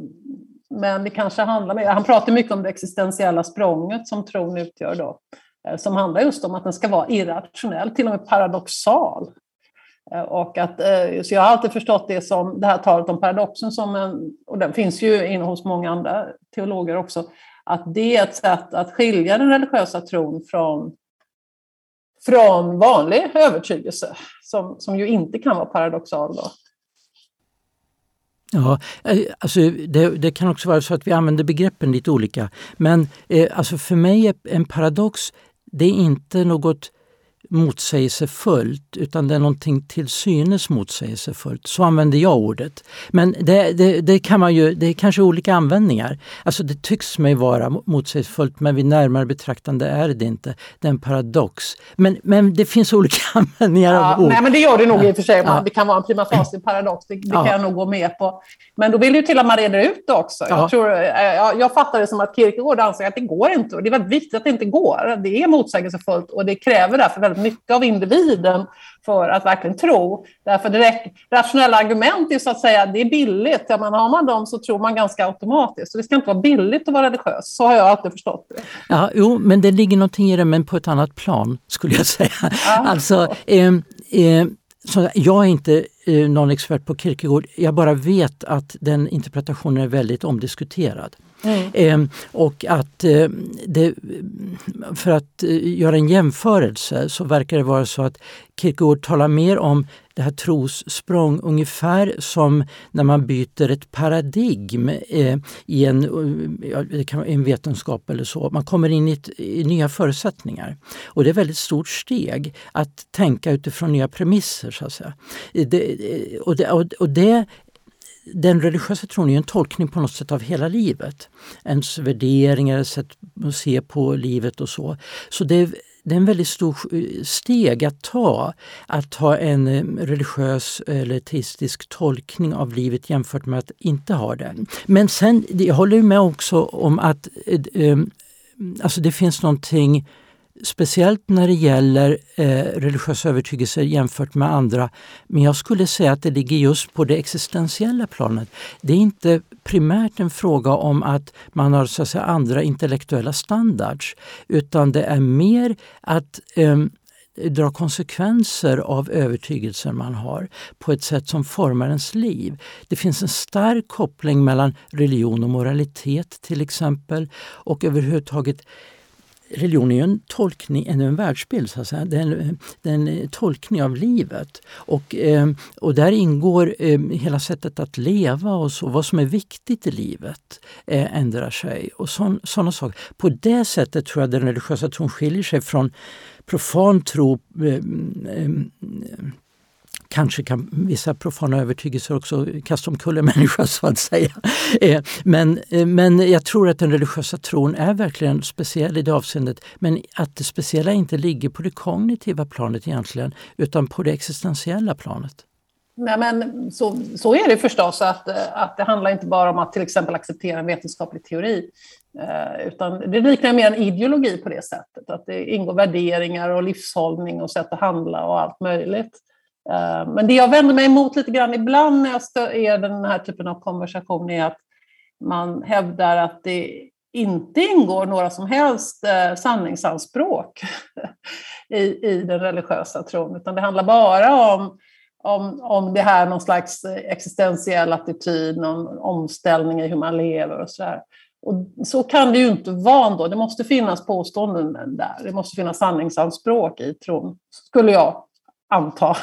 men det kanske handlar mer, han pratar mycket om det existentiella språnget som tron utgör då. Eh, som handlar just om att den ska vara irrationell, till och med paradoxal. Eh, och att, så jag har alltid förstått det som det här talet om paradoxen, som en, och den finns ju inne hos många andra teologer också, att det är ett sätt att skilja den religiösa tron från från vanlig övertygelse som, som ju inte kan vara paradoxal. Då. Ja, eh, alltså det, det, kan också vara så att vi använder begreppen lite olika. Men eh, alltså för mig är en paradox det är inte något motsägelsefullt utan det är någonting till synes motsägelsefullt. Så använder jag ordet. Men det, det, det, kan man ju, det är kanske olika användningar. Alltså det tycks mig vara motsägelsefullt men vid närmare betraktande är det inte. Det är en paradox. Men, men det finns olika användningar ja, av ord. Nej, men det gör det nog i och för sig. Ja. Det kan vara en prima facie paradox, det, det ja. kan jag nog gå med på. Men då vill ju till att man reder ut det också. Ja. Jag, tror, jag, jag fattar det som att Kierkegaard anser att det går inte. Och det är väldigt viktigt att det inte går. Det är motsägelsefullt och det kräver därför väldigt mycket av individen för att verkligen tro. Därför direkt, rationella argument är så att säga, det är billigt. Ja, men har man dem så tror man ganska automatiskt. Så det ska inte vara billigt att vara religiös. Så har jag alltid förstått det. Ja, jo, men det ligger någonting i det, men på ett annat plan skulle jag säga. Ja. Alltså, eh, eh, så jag är inte eh, någon expert på Kierkegaard. Jag bara vet att den interpretationen är väldigt omdiskuterad. Mm. Ehm, och att eh, det, för att eh, göra en jämförelse så verkar det vara så att Kierkegaard talar mer om det här trossprång ungefär som när man byter ett paradigm eh, i en, eh, en vetenskap eller så. Man kommer in i, ett, i, nya förutsättningar. Och det är ett väldigt stort steg att tänka utifrån nya premisser. Så att säga. Det, och, det, och det den religiösa tron är en tolkning på något sätt av hela livet. Ens värderingar, sätt att se på livet och så. Så det är, det är en väldigt stor steg att ta, att ha en eh, religiös eller teistisk tolkning av livet jämfört med att inte ha det. Men sen, jag håller med också om att eh, eh, alltså det finns någonting speciellt när det gäller eh, religiösa övertygelser jämfört med andra. Men jag skulle säga att det ligger just på det existentiella planet. Det är inte primärt en fråga om att man har så att säga, andra intellektuella standards utan det är mer att eh, dra konsekvenser av övertygelser man har på ett sätt som formar ens liv. Det finns en stark koppling mellan religion och moralitet till exempel och överhuvudtaget religion är ju en tolkning, en världsbild, så att säga. Det är en, det är en eh, tolkning av livet. Och, eh, och där ingår eh, hela sättet att leva och så, vad som är viktigt i livet eh, ändrar sig. och sådana saker. På det sättet tror jag den religiösa tron skiljer sig från profan tro eh, eh, Kanske kan vissa profana övertygelser också kasta omkull en människa så att säga. Eh, men, eh, men jag tror att den religiösa tron är verkligen speciell i det avseendet. Men att det speciella inte ligger på det kognitiva planet egentligen utan på det existentiella planet. Nej, men så, så är det förstås, att, att det handlar inte bara om att till exempel acceptera en vetenskaplig teori, eh, utan det liknar mer en ideologi på det sättet, att det ingår värderingar och livshållning och sätt att handla och allt möjligt. Eh, men det jag vänder mig emot lite grann ibland när jag är den här typen av konversation är att man hävdar att det inte ingår några som helst eh, sanningsanspråk i, i den religiösa tron, utan det handlar bara om, om, om det här någon slags existentiell attityd, någon omställning i hur man lever och så där. Och så kan det ju inte vara ändå. Det måste finnas påståenden där. Det måste finnas sanningsanspråk i tron, skulle jag anta.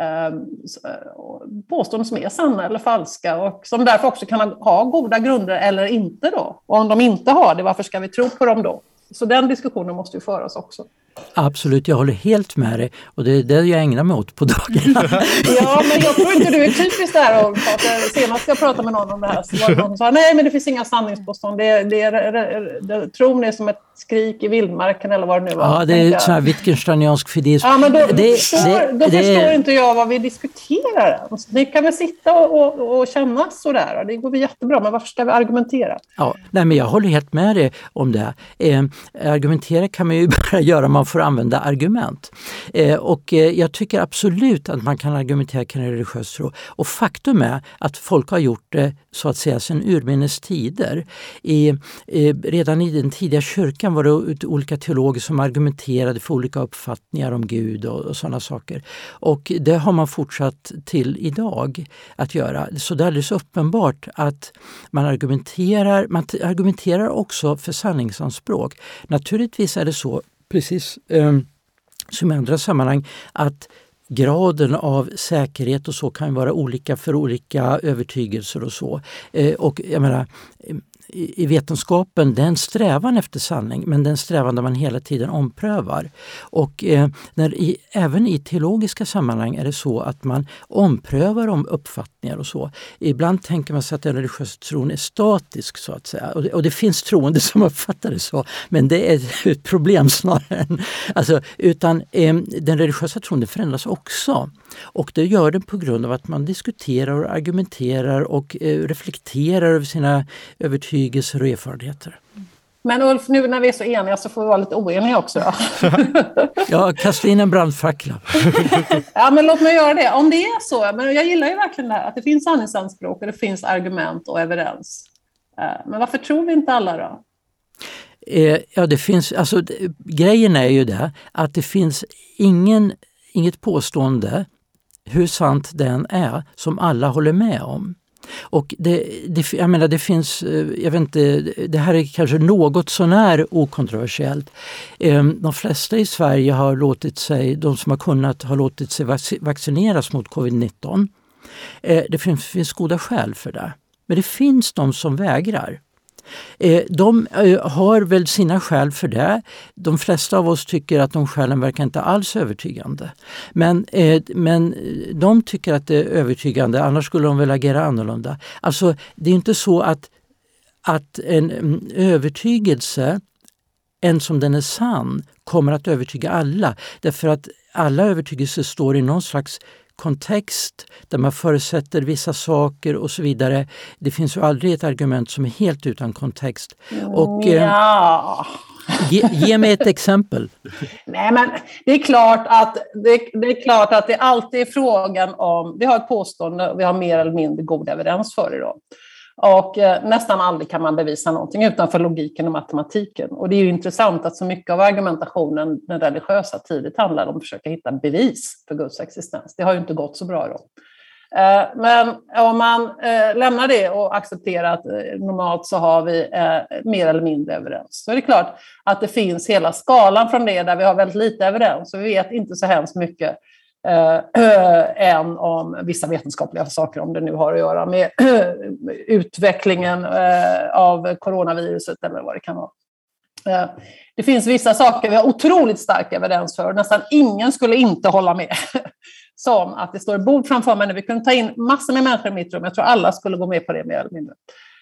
Eh, eh, påståenden som är sanna eller falska och som därför också kan ha goda grunder eller inte. Då. Och om de inte har det, varför ska vi tro på dem då? Så den diskussionen måste ju föras också. Absolut, jag håller helt med dig och det är det jag ägnar mig åt på dagarna. ja, men jag tror inte du är typisk där. Och senast jag pratade med någon om det här så var det någon som sa nej, men det finns inga sanningspåstånd. Det, det, det, det, tron är som ett skrik i vildmarken eller vad det nu var. Ja, det är sån här Wittgensteiniansk fideism. Ja, men då, det, förstår, då förstår inte jag vad vi diskuterar. Ni kan väl sitta och, och, och känna sådär, det går väl jättebra, men varför ska vi argumentera? Ja, nej, men jag håller helt med dig om det. Eh, argumentera kan man ju bara göra man får använda argument. Eh, och eh, jag tycker absolut att man kan argumentera kring religiös tro. Och faktum är att folk har gjort det så att säga sedan urminnes tider. I, eh, redan i den tidiga kyrkan var det olika teologer som argumenterade för olika uppfattningar om Gud och, och sådana saker. Och det har man fortsatt till idag att göra. Så det är alldeles uppenbart att man argumenterar, man argumenterar också för sanningsanspråk. Naturligtvis är det så precis eh, som i andra sammanhang, att graden av säkerhet och så kan vara olika för olika övertygelser och så. Eh, och jag menar, i vetenskapen, det är en strävan efter sanning men den strävan där man hela tiden omprövar. Och eh, när i, även i teologiska sammanhang är det så att man omprövar om uppfattningar och så. Ibland tänker man sig att den religiösa tron är statisk så att säga. Och det, och det finns troende som uppfattar det så men det är ett problem snarare än... Alltså, utan eh, den religiösa tron förändras också. Och det gör den på grund av att man diskuterar och argumenterar och eh, reflekterar över sina övertygelser och erfarenheter. Men Ulf, nu när vi är så eniga så får vi vara lite oeniga också då. ja, kasta in en brandfackla. ja, men låt mig göra det. Om det är så, men jag gillar ju verkligen det här att det finns sanningsanspråk och det finns argument och evidens. Eh, men varför tror vi inte alla då? Eh, ja, det finns, alltså, grejen är ju det att det finns ingen, inget påstående hur sant den är, som alla håller med om. Och det, det, jag menar det finns, eh, jag vet inte, det här är kanske något sånär okontroversiellt. Eh, de flesta i Sverige har låtit sig, de som har kunnat, har låtit sig vaccineras mot covid-19. Eh, det finns, finns goda skäl för det. Men det finns de som vägrar. Eh, de eh, har väl sina skäl för det. De flesta av oss tycker att de skälen verkar inte alls övertygande. Men, eh, men de tycker att det är övertygande, annars skulle de väl agera annorlunda. Alltså, det är inte så att, att en mm, övertygelse, än som den är sann, kommer att övertyga alla. Därför att alla övertygelser står i någon slags kontext där man förutsätter vissa saker och så vidare. Det finns ju aldrig ett argument som är helt utan kontext. Och, eh, ja. ge, ge, mig ett exempel. Nej, men det är klart att det, det, är klart att det alltid är frågan om... Vi har ett påstående och vi har mer eller mindre god evidens för det. Då. Och eh, nästan aldrig kan man bevisa någonting utanför logiken och matematiken. Och det är ju intressant att så mycket av argumentationen, den religiösa, tidigt handlar om att försöka hitta bevis för Guds existens. Det har ju inte gått så bra då. Eh, men om man eh, lämnar det och accepterar att eh, normalt så har vi mer eller mindre evidens, så är det klart att det finns hela skalan från det där vi har väldigt lite evidens, och vi vet inte så hemskt mycket Eh, än om vissa vetenskapliga saker, om det nu har att göra med utvecklingen äh, av coronaviruset eller vad det kan vara. Äh, det finns vissa saker vi har otroligt stark evidens för och nästan ingen skulle inte hålla med. Som att det står ett bord framför mig. Vi kunde ta in massor med människor i mitt rum. Jag tror alla skulle gå med på det mer eller mindre.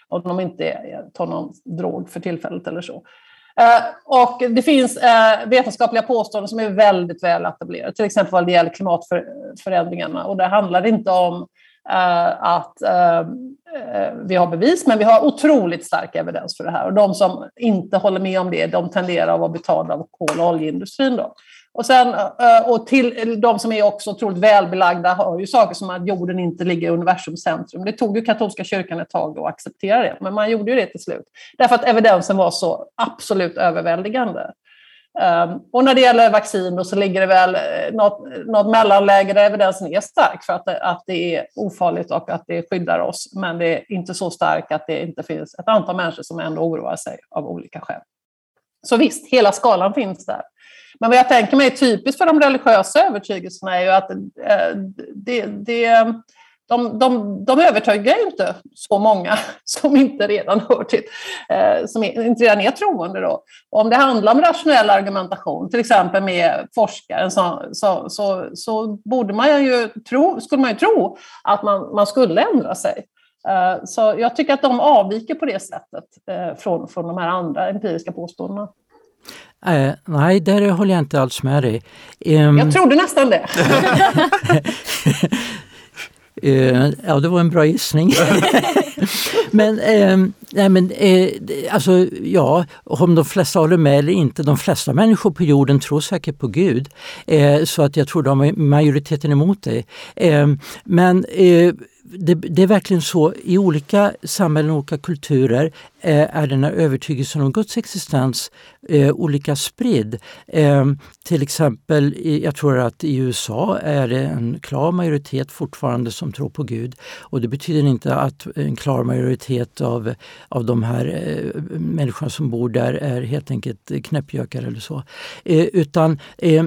Om de inte tar någon drog för tillfället eller så. Eh, och det finns eh, vetenskapliga påståenden som är väldigt väl etablerade, till exempel vad det gäller klimatförändringarna. Och det handlar inte om eh, att vi har bevis, men vi har otroligt stark evidens för det här. Och de som inte håller med om det, de tenderar att vara betalda av kol och oljeindustrin. Då. Och, sen, eh, och till de som är också otroligt välbelagda har ju saker som att jorden inte ligger i universums centrum. Det tog ju katolska kyrkan ett tag att acceptera det, men man gjorde ju det till slut. Därför att evidensen var så absolut överväldigande. Ehm, och när det gäller vaccin så ligger det väl eh, något, något mellanläge där evidensen är stark för att det, att det är ofarligt och att det skyddar oss. Men det är inte så stark att det inte finns ett antal människor som ändå oroar sig av olika skäl. Så visst, hela skalan finns där. Men vad jag tänker mig är typiskt för de religiösa övertygelserna är ju att eh, det, det, de, de, de övertygar ju inte så många som inte redan hör till, eh, som inte redan är troende. Då. Och om det handlar om rationell argumentation, till exempel med forskaren, så, så, så, så borde man ju tro, skulle man ju tro att man, man skulle ändra sig. Eh, så jag tycker att de avviker på det sättet från, från de här andra empiriska påståendena. Äh, nej, där håller jag inte alls med dig. Um, jag trodde nästan det. uh, ja, det var en bra gissning. men, eh, nej, men eh, alltså, ja, om de flesta håller med eller inte. De flesta människor på jorden tror säkert på Gud. Eh, så att jag tror de har majoriteten emot det. Ehm, men eh, det, det, är verkligen så i olika samhällen och olika kulturer eh, är den här övertygelsen om Guds existens eh, olika spridd. Eh, till exempel, jag tror att i USA är det en klar majoritet fortfarande som tror på Gud. Och det betyder inte att en klar majoritet av, av de här eh, människorna som bor där är helt enkelt knäppjökar eller så. Eh, utan eh,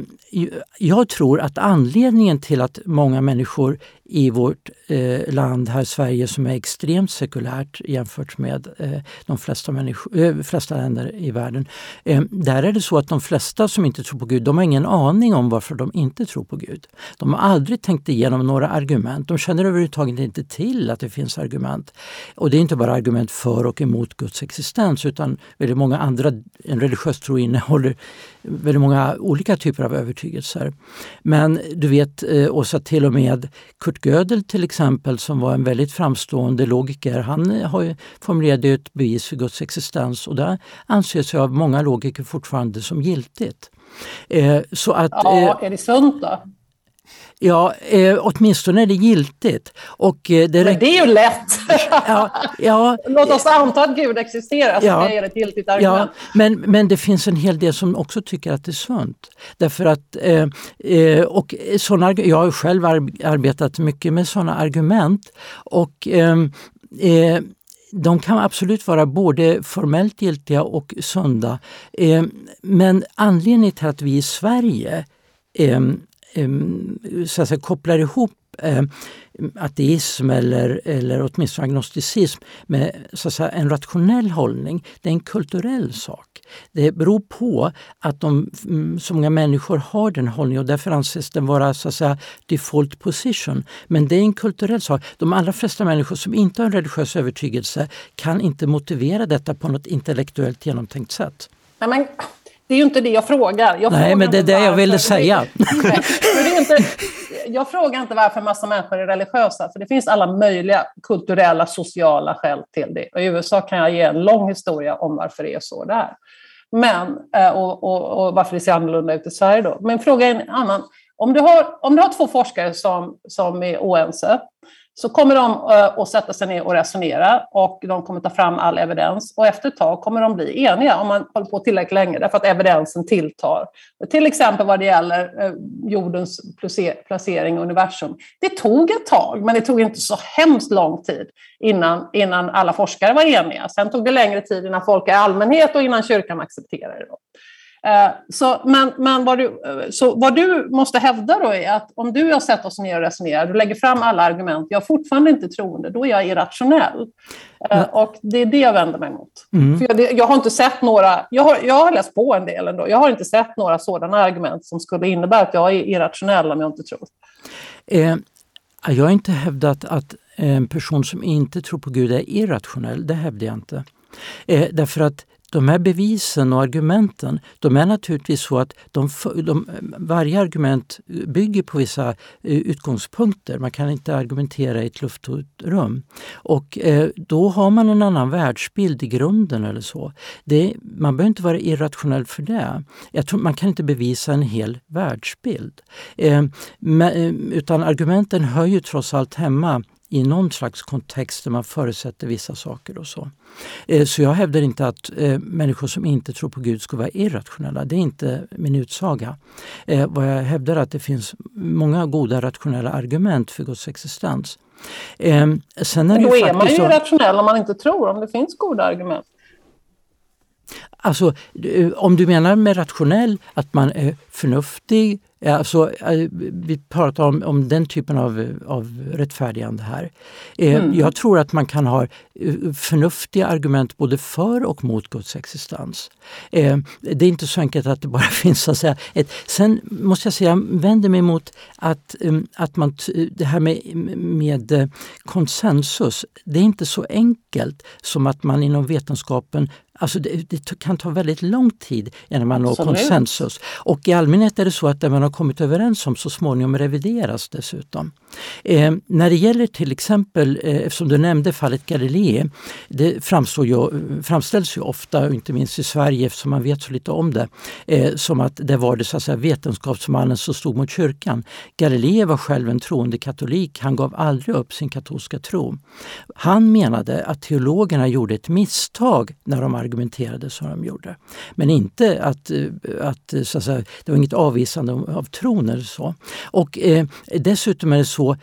jag tror att anledningen till att många människor i vårt eh, land här Sverige som är extremt sekulärt jämfört med eh, de flesta, människor, eh, flesta länder i världen. Eh, där är det så att de flesta som inte tror på Gud, de har ingen aning om varför de inte tror på Gud. De har aldrig tänkt igenom några argument. De känner överhuvudtaget inte till att det finns argument. Och det är inte bara argument för och emot Guds existens utan väldigt många andra, en religiös tro innehåller väldigt många olika typer av övertygelser. Men du vet eh, Åsa, till och med Kurt Gödel till exempel som var en väldigt framstående logiker, han har formulerat ett bevis för Guds existens och det anses av många logiker fortfarande som giltigt. Eh, så att, ja, eh, är det sunt då? Ja, eh, åtminstone är det giltigt. Och, eh, det Men det är ju lätt! ja, ja, Låt oss anta att Gud existerar, så ja, det är ett giltigt argument. Ja, men, men det finns en hel del som också tycker att det är sunt. Därför att, eh, eh och såna, jag har själv arbetat mycket med sådana argument. Och ehm, eh, de kan absolut vara både formellt giltiga och sunda. Eh, men anledningen till att vi i Sverige eh, eh, Ehm, så att säga, kopplar ihop eh, ateism eller, eller åtminstone agnosticism med så att säga, en rationell hållning. Det är en kulturell sak. Det beror på att de, mm, så många människor har den hållningen och därför anses den vara så att säga, default position. Men det är en kulturell sak. De allra flesta människor som inte har en religiös övertygelse kan inte motivera detta på något intellektuellt genomtänkt sätt. Men man, det är ju inte det jag frågar. Jag Nej, frågar men det är det jag ville säga. Det är inte, jag frågar inte varför massa människor är religiösa, för det finns alla möjliga kulturella, sociala skäl till det. Och I USA kan jag ge en lång historia om varför det är så där. Men, eh, och, och, och varför det ser annorlunda ut i Sverige då. Men frågan är en annan. Om du har, om du har två forskare som, som är oense, så kommer de eh, att sätta sig ner och resonera och de kommer ta fram all evidens och efter ett tag kommer de bli eniga om man håller på tillräckligt länge därför att evidensen tilltar. Till exempel vad det gäller eh, jordens placering i universum. Det tog ett tag, men det tog inte så hemskt lång tid innan, innan alla forskare var eniga. Sen tog det längre tid innan folk i allmänhet och innan kyrkan accepterade det. Eh, så, men, men vad, du, så vad du måste hävda då är att om du har sett oss ner och resonerar, du lägger fram alla argument, jag är fortfarande inte troende, då är jag irrationell. Mm. Och det är det jag vänder mig emot. Mm. För jag, jag, har inte sett några, jag har, jag har läst på en del ändå, jag har inte sett några sådana argument som skulle innebära att jag är irrationell om jag inte tror. Eh, jag har inte hävdat att en person som inte tror på Gud är irrationell, det hävdar jag inte. Eh, därför att de här bevisen och argumenten, de är naturligtvis så att de, de, varje argument bygger på vissa eh, utgångspunkter. Man kan inte argumentera i ett lufttomt rum. Och eh, då har man en annan världsbild i grunden eller så. Det, man behöver inte vara irrationell för det. Jag tror, man kan inte bevisa en hel världsbild. Eh, men, eh, utan argumenten hör ju trots allt hemma i någon slags kontext där man förutsätter vissa saker och så. Eh, så jag hävdar inte att eh, människor som inte tror på Gud ska vara irrationella. Det är inte min utsaga. Eh, vad jag hävdar är att det finns många goda rationella argument för Guds existens. Sen är Men då är man ju rationell om man inte tror, om det finns goda argument. Alltså, om du menar med rationell att man är förnuftig, Alltså, vi pratar om, om den typen av, av rättfärdigande här. Eh, mm. Jag tror att man kan ha eh, förnuftiga argument både för och mot Guds existens. Det är inte så enkelt att det bara finns så att säga, ett... Sen måste jag säga, jag vänder mig mot att, att man, det här med, med konsensus, det är inte så enkelt som att man inom vetenskapen Alltså det, det, kan ta väldigt lång tid innan man når konsensus. Och i allmänhet är det så att det man har kommit överens om så småningom revideras dessutom. Eh, när det gäller till exempel, eh, eftersom du nämnde fallet Galilei, det ju, framställs ju ofta, inte minst i Sverige eftersom man vet så lite om det, eh, som att det var det så att säga, vetenskapsmannen som stod mot kyrkan. Galilei var själv en troende katolik, han gav aldrig upp sin katolska tro. Han menade att teologerna gjorde ett misstag när de argumenterade som de gjorde. Men inte att, eh, att, eh, så att säga, det var inget avvisande av tron eller så. Och eh, dessutom är det så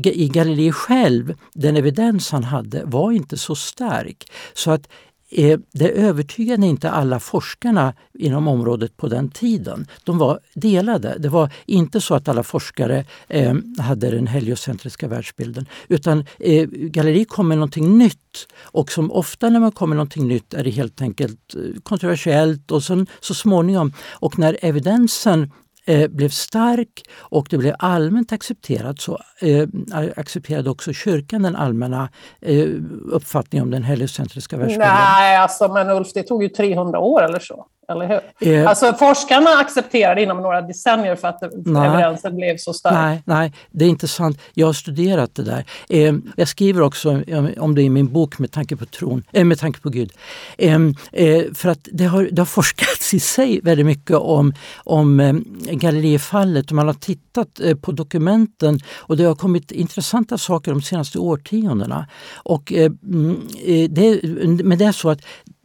i Galilei själv, den evidens han hade var inte så stark. Så att Eh, det övertygade inte alla forskarna inom området på den tiden. De var delade. Det var inte så att alla forskare eh, hade den heliocentriska världsbilden. Utan eh, Galleri kom med någonting nytt. Och som ofta när man kommer med någonting nytt är det helt enkelt kontroversiellt och sen, så småningom, och när evidensen eh, blev stark och det blev allmänt accepterat så eh, accepterade också kyrkan den allmänna eh, uppfattningen om den heliocentriska världsbilden. Nej, alltså, men Ulf, det tog ju 300 år eller så. Eller hur? Eh, alltså forskarna accepterade inom några decennier för att nej, evidensen blev så stark. Nej, nej, det är inte sant. Jag har studerat det där. Eh, jag skriver också om det i min bok Med tanke på, tron, eh, med tanke på Gud. Ehm, eh, för att det har, det har forskats i sig väldigt mycket om, om eh, Galileifallet. Man har tittat eh, på dokumenten och det har kommit intressanta saker de senaste årtiondena. Och, mm, det, men det är så att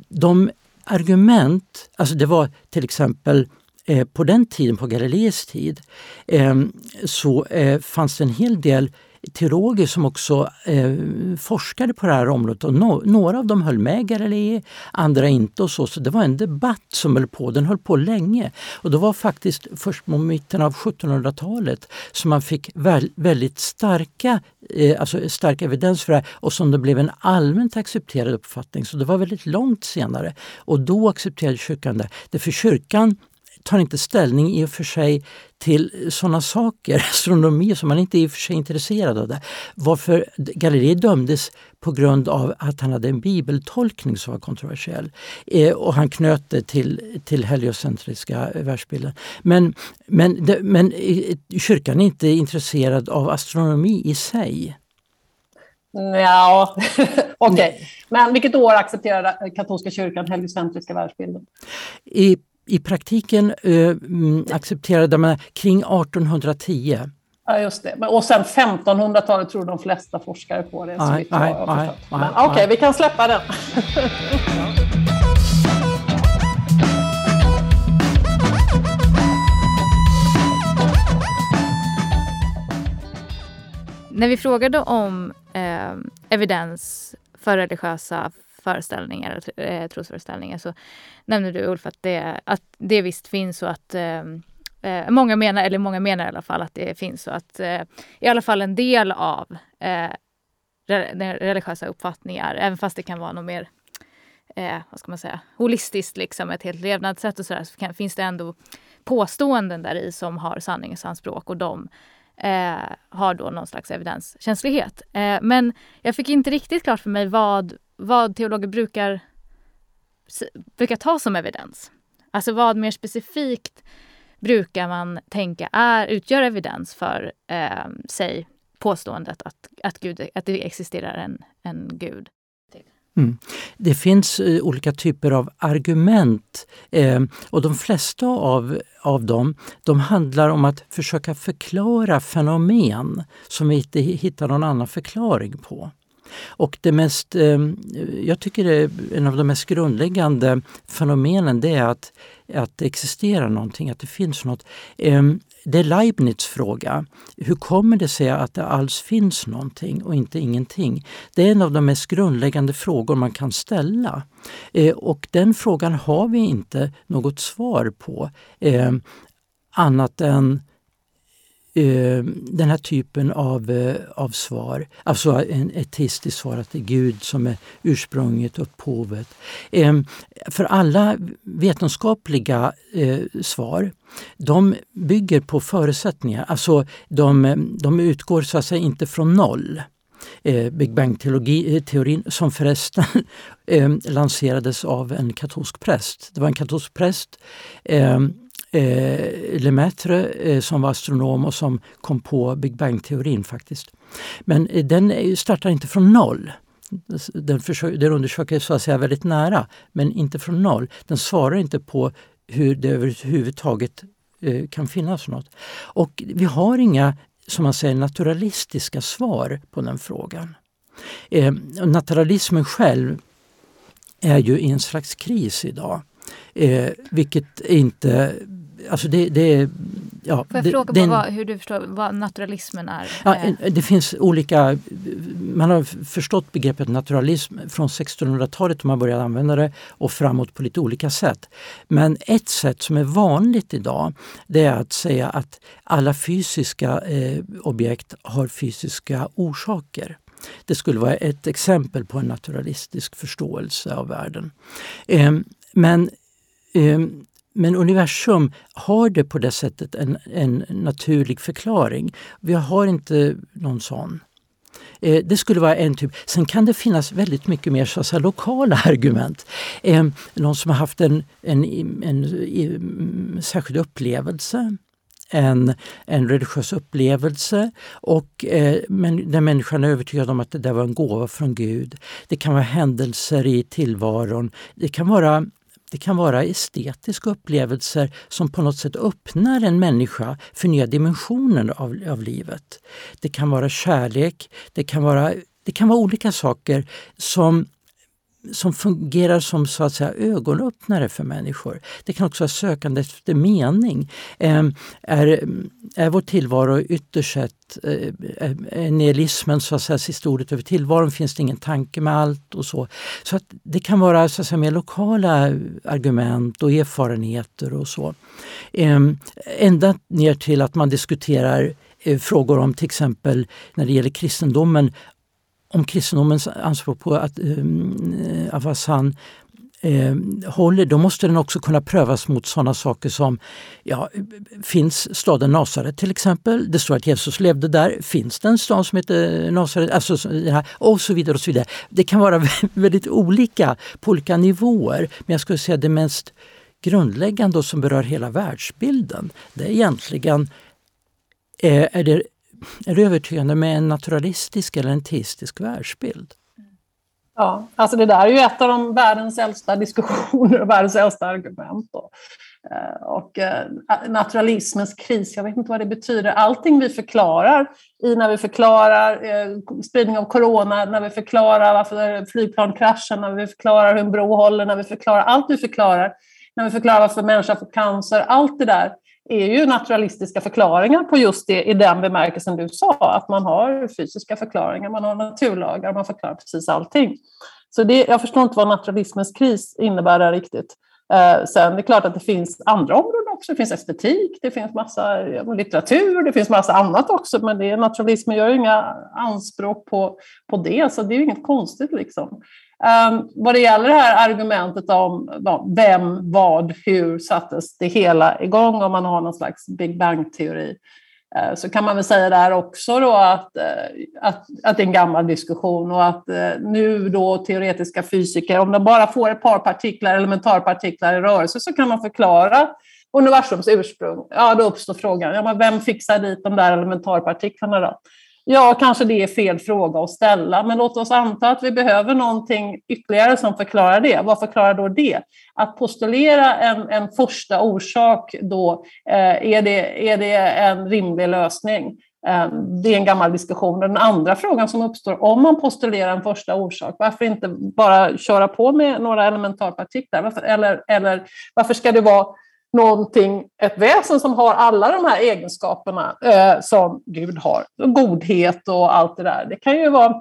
de argument, alltså det var till exempel eh, på den tiden, på Galileis tid, eh, så eh, fanns det en hel del teologer som också eh, forskade på det här området. Och no några av dem höll med Galilei, andra inte. och Så så det var en debatt som höll på. Den höll på länge. Och det var faktiskt först på mitten av 1700-talet som man fick väl, väldigt starka, eh, alltså stark evidens för det här och som det blev en allmänt accepterad uppfattning. Så det var väldigt långt senare. Och då accepterade kyrkan det. För kyrkan tar inte ställning i och för sig till sådana saker, astronomi, som man inte är i och för sig intresserad av. Det. Varför Galilei dömdes på grund av att han hade en bibeltolkning som var kontroversiell. Eh, och han knöt det till, till heliocentriska världsbilden. Men, men, det, men kyrkan är inte intresserad av astronomi i sig. Ja, okej. Okay. Men vilket år accepterade katolska kyrkan heliocentriska världsbilden? I i praktiken eh, accepterade man kring 1810. Ja, just det. Och sen 1500-talet tror de flesta forskare på det. Nej, Okej, okay, vi kan släppa den. När vi frågade om eh, evidens för religiösa föreställningar, eh, trosföreställningar, så nämnde du Ulf att det, att det visst finns och att ehm, eh, många menar, eller många menar i alla fall att det finns och att eh, i alla fall en del av eh, religiösa uppfattningar, även fast det kan vara något mer eh, vad ska man säga, holistiskt, liksom, ett helt levnadssätt och sådär, så kan, finns det ändå påståenden där i som har sanningsanspråk och de eh, har då någon slags evidenskänslighet. Eh, men jag fick inte riktigt klart för mig vad, vad teologer brukar, brukar ta som evidens. Alltså vad mer specifikt brukar man tänka är, utgör evidens för, eh, säg, påståendet att, att, Gud, att det existerar en, en gud? Mm. Det finns eh, olika typer av argument eh, och de flesta av, av dem de handlar om att försöka förklara fenomen som vi inte hittar någon annan förklaring på. Och det mest, eh, jag tycker det är en av de mest grundläggande fenomenen det är att, att det existerar någonting, att det finns något. Eh, det är Leibniz fråga. Hur kommer det sig att det alls finns någonting och inte ingenting? Det är en av de mest grundläggande frågor man kan ställa. Eh, och den frågan har vi inte något svar på annat än eh, den här typen av, eh, av svar. Alltså en, ett svar, att det är Gud som är ursprunget, upphovet. Eh, för alla vetenskapliga eh, svar de bygger på förutsättningar. Alltså de, de utgår så att säga inte från noll. Eh, Big Bang-teorin eh, som förresten eh, lanserades av en katolsk präst. Det var en katolsk präst eh, eh, Lemaitre eh, som var astronom och som kom på Big Bang-teorin faktiskt. Men eh, den eh, startar inte från noll. Den, försöker, den undersöker så att säga väldigt nära, men inte från noll. Den svarar inte på hur det överhuvudtaget eh, kan finnas något. Och vi har inga, som man säger, naturalistiska svar på den frågan. Eh, naturalismen själv är ju i en slags kris idag. Eh, vilket inte Alltså det, det, ja, Får jag det, fråga den, vad, hur du förstår vad naturalismen är? Ja, det finns olika... Man har förstått begreppet naturalism från 1600-talet då man började använda det och framåt på lite olika sätt. Men ett sätt som är vanligt idag det är att säga att alla fysiska eh, objekt har fysiska orsaker. Det skulle vara ett exempel på en naturalistisk förståelse av världen. Eh, men eh, men universum har det på det sättet en, en naturlig förklaring. Vi har inte någon sån. Eh, det skulle vara en typ. Sen kan det finnas väldigt mycket mer så att säga, lokala argument. Eh, någon som har haft en, en, en, en, en mm, särskild upplevelse en, en religiös upplevelse och eh, men, där människan är övertygad om att det där var en gåva från Gud. Det kan vara händelser i tillvaron. Det kan vara det kan vara estetiska upplevelser som på något sätt öppnar en människa för nya dimensioner av, av livet. Det kan vara kärlek, det kan vara, det kan vara olika saker som som fungerar som så att säga, ögonöppnare för människor. Det kan också vara sökande efter mening. Eh, är, är vår tillvaro ytterst sett eh, är nihilismen så att säga, sista ordet över tillvaron? Finns det ingen tanke med allt? och så. Så att det kan vara så att säga, mer lokala argument och erfarenheter och så. Eh, ända ner till att man diskuterar eh, frågor om till exempel när det gäller kristendomen om kristendomens anspråk på att eh, eh, um, Avassan eh, håller, då måste den också kunna prövas mot sådana saker som, ja, finns staden Nasaret till exempel? Det står att Jesus levde där. Finns det en stad som heter Nasaret? Alltså, och så vidare. och så vidare. Det kan vara väldigt olika på olika nivåer. Men jag skulle säga det mest grundläggande och som berör hela världsbilden, det är egentligen eh, är det är det övertygande med en naturalistisk eller en teistisk världsbild? Ja, alltså det där är ju ett av de världens äldsta diskussioner och världens äldsta argument. Då. Eh, och eh, naturalismens kris, jag vet inte vad det betyder. Allting vi förklarar, i när vi förklarar eh, spridning av corona, när vi förklarar varför flygplan kraschar, när vi förklarar hur en bro håller, när vi förklarar allt vi förklarar, när vi förklarar varför människor får cancer, allt det där är ju naturalistiska förklaringar på just det i den bemärkelsen du sa, att man har fysiska förklaringar, man har naturlagar, man förklarar precis allting. Så det, jag förstår inte vad naturalismens kris innebär där riktigt. Eh, sen det är klart att det finns andra områden också. Det finns estetik, det finns massa litteratur, det finns massa annat också. Men det, naturalismen gör ju inga anspråk på, på det, så det är ju inget konstigt. liksom. Um, vad det gäller det här argumentet om vem, vad, hur sattes det hela igång om man har någon slags Big Bang-teori eh, så kan man väl säga där också då att, eh, att, att det är en gammal diskussion och att eh, nu då teoretiska fysiker, om de bara får ett par partiklar, elementarpartiklar i rörelse så kan man förklara universums ursprung. Ja, då uppstår frågan, ja, men vem fixar dit de där elementarpartiklarna då? Ja, kanske det är fel fråga att ställa, men låt oss anta att vi behöver någonting ytterligare som förklarar det. Vad förklarar då det? Att postulera en, en första orsak, då, eh, är, det, är det en rimlig lösning? Eh, det är en gammal diskussion. Den andra frågan som uppstår, om man postulerar en första orsak, varför inte bara köra på med några elementarpartiklar? Varför, eller, eller varför ska det vara någonting, ett väsen som har alla de här egenskaperna eh, som Gud har. Godhet och allt det där. Det kan ju vara,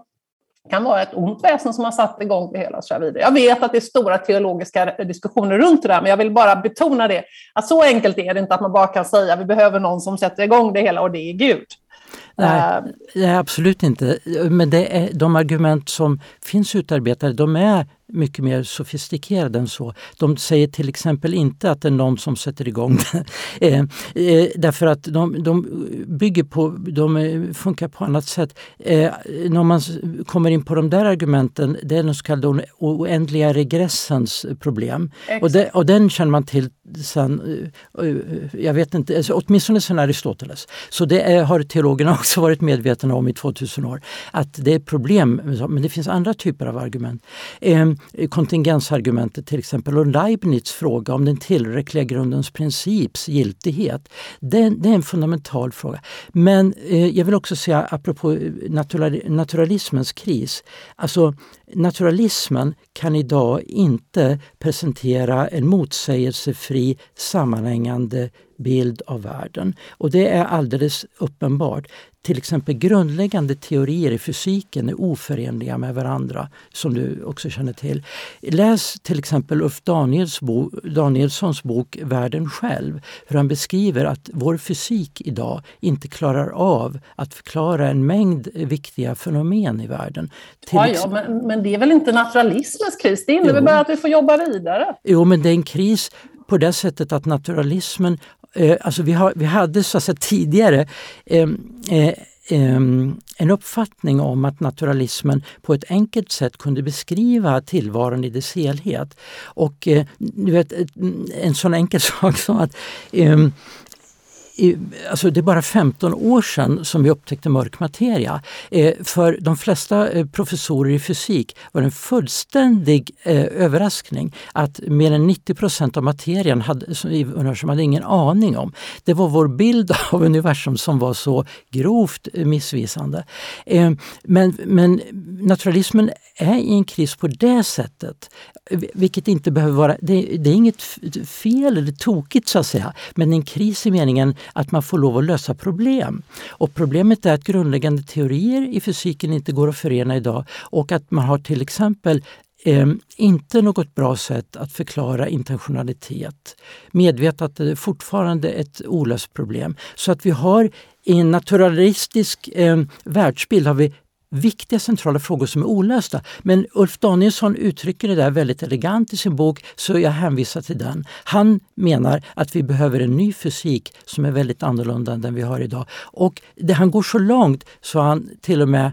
kan vara ett ont väsen som har satt igång det hela. Så vidare. Jag vet att det är stora teologiska diskussioner runt det där, men jag vill bara betona det. Att så enkelt är det inte att man bara kan säga att vi behöver någon som sätter igång det hela och det är Gud. Nej, nej, absolut inte. Men det är, de argument som finns utarbetade de är mycket mer sofistikerade än så. De säger till exempel inte att det är någon som sätter igång det. Eh, eh, därför att de, de, bygger på, de funkar på annat sätt. Eh, när man kommer in på de där argumenten, det är den så kallade oändliga regressens problem. Och, det, och, den känner man till sen, eh, eh, jag vet inte, alltså, åtminstone sen Aristoteles. Så det är, har teologerna också varit medvetna om i 2000 år. Att det är problem, men det finns andra typer av argument ehm, kontingensargumentet till exempel och Leibniz fråga om den tillräckliga grundens princips giltighet. Det, det är en fundamental fråga. Men eh, jag vill också säga apropå eh, natural, naturalismens kris. Alltså naturalismen kan idag inte presentera en motsägelsefri sammanhängande bild av världen. Och det är alldeles uppenbart till exempel grundläggande teorier i fysiken är oförenliga med varandra, som du också känner till. Läs till exempel Ulf Daniels bo, Danielssons bok Världen själv, hur han beskriver att vår fysik idag inte klarar av att förklara en mängd viktiga fenomen i världen. ja, ja men, men, det är väl inte naturalismens kris? Det innebär jo. bara att vi får jobba vidare. Jo, men det är en kris på det sättet att naturalismen eh, alltså vi, har, vi hade så att säga, tidigare eh, eh, en uppfattning om att naturalismen på ett enkelt sätt kunde beskriva tillvaron i dess helhet. Och eh, du vet, en sån enkel sak som att i, alltså det är bara 15 år sedan som vi upptäckte mörk materia. Eh, för de flesta eh, professorer i fysik var det en fullständig eh, överraskning att mer än 90 procent av materian hade, i universum hade ingen aning om. Det var vår bild av universum som var så grovt eh, missvisande. Eh, men, men naturalismen är i en kris på det sättet vilket inte behöver vara, det, det, är inget fel eller tokigt så att säga, men en kris i meningen att man får lov att lösa problem. Och problemet är att grundläggande teorier i fysiken inte går att förena idag och att man har till exempel Eh, inte något bra sätt att förklara intentionalitet. Medvetet är det fortfarande ett olöst problem. Så att vi har i en naturalistisk eh, världsbild har vi viktiga centrala frågor som är olösta. Men Ulf Danielsson uttrycker det där väldigt elegant i sin bok så jag hänvisar till den. Han menar att vi behöver en ny fysik som är väldigt annorlunda än den vi har idag. Och det, han går så långt så han till och med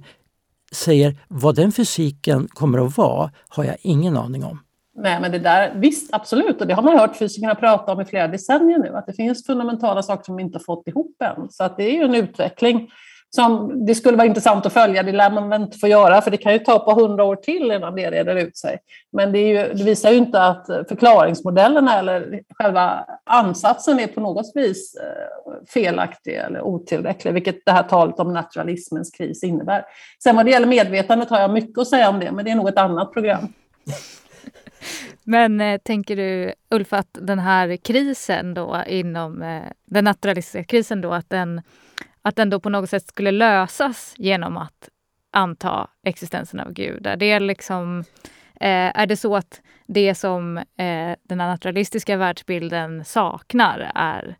säger vad den fysiken kommer att vara har jag ingen aning om. Nej, men det där, visst, absolut, och det har man hört fysikerna prata om i flera decennier nu, att det finns fundamentala saker som vi inte fått ihop än. Så att det är ju en utveckling som det skulle vara intressant att följa. Det lär man väl inte få göra, för det kan ju ta på hundra år till innan det reder ut sig. Men det, ju, det, visar ju inte att förklaringsmodellerna eller själva ansatsen är på något vis eh, felaktig eller otillräcklig, vilket det här talet om naturalismens kris innebär. Sen vad det gäller medvetandet har jag mycket att säga om det, men det är nog ett annat program. Men eh, tänker du, Ulf, att den här krisen då inom eh, den naturalistiska krisen då, att den att den då på något sätt skulle lösas genom att anta existensen av Gud. Är det, liksom, eh, är det så att det som eh, den naturalistiska världsbilden saknar är...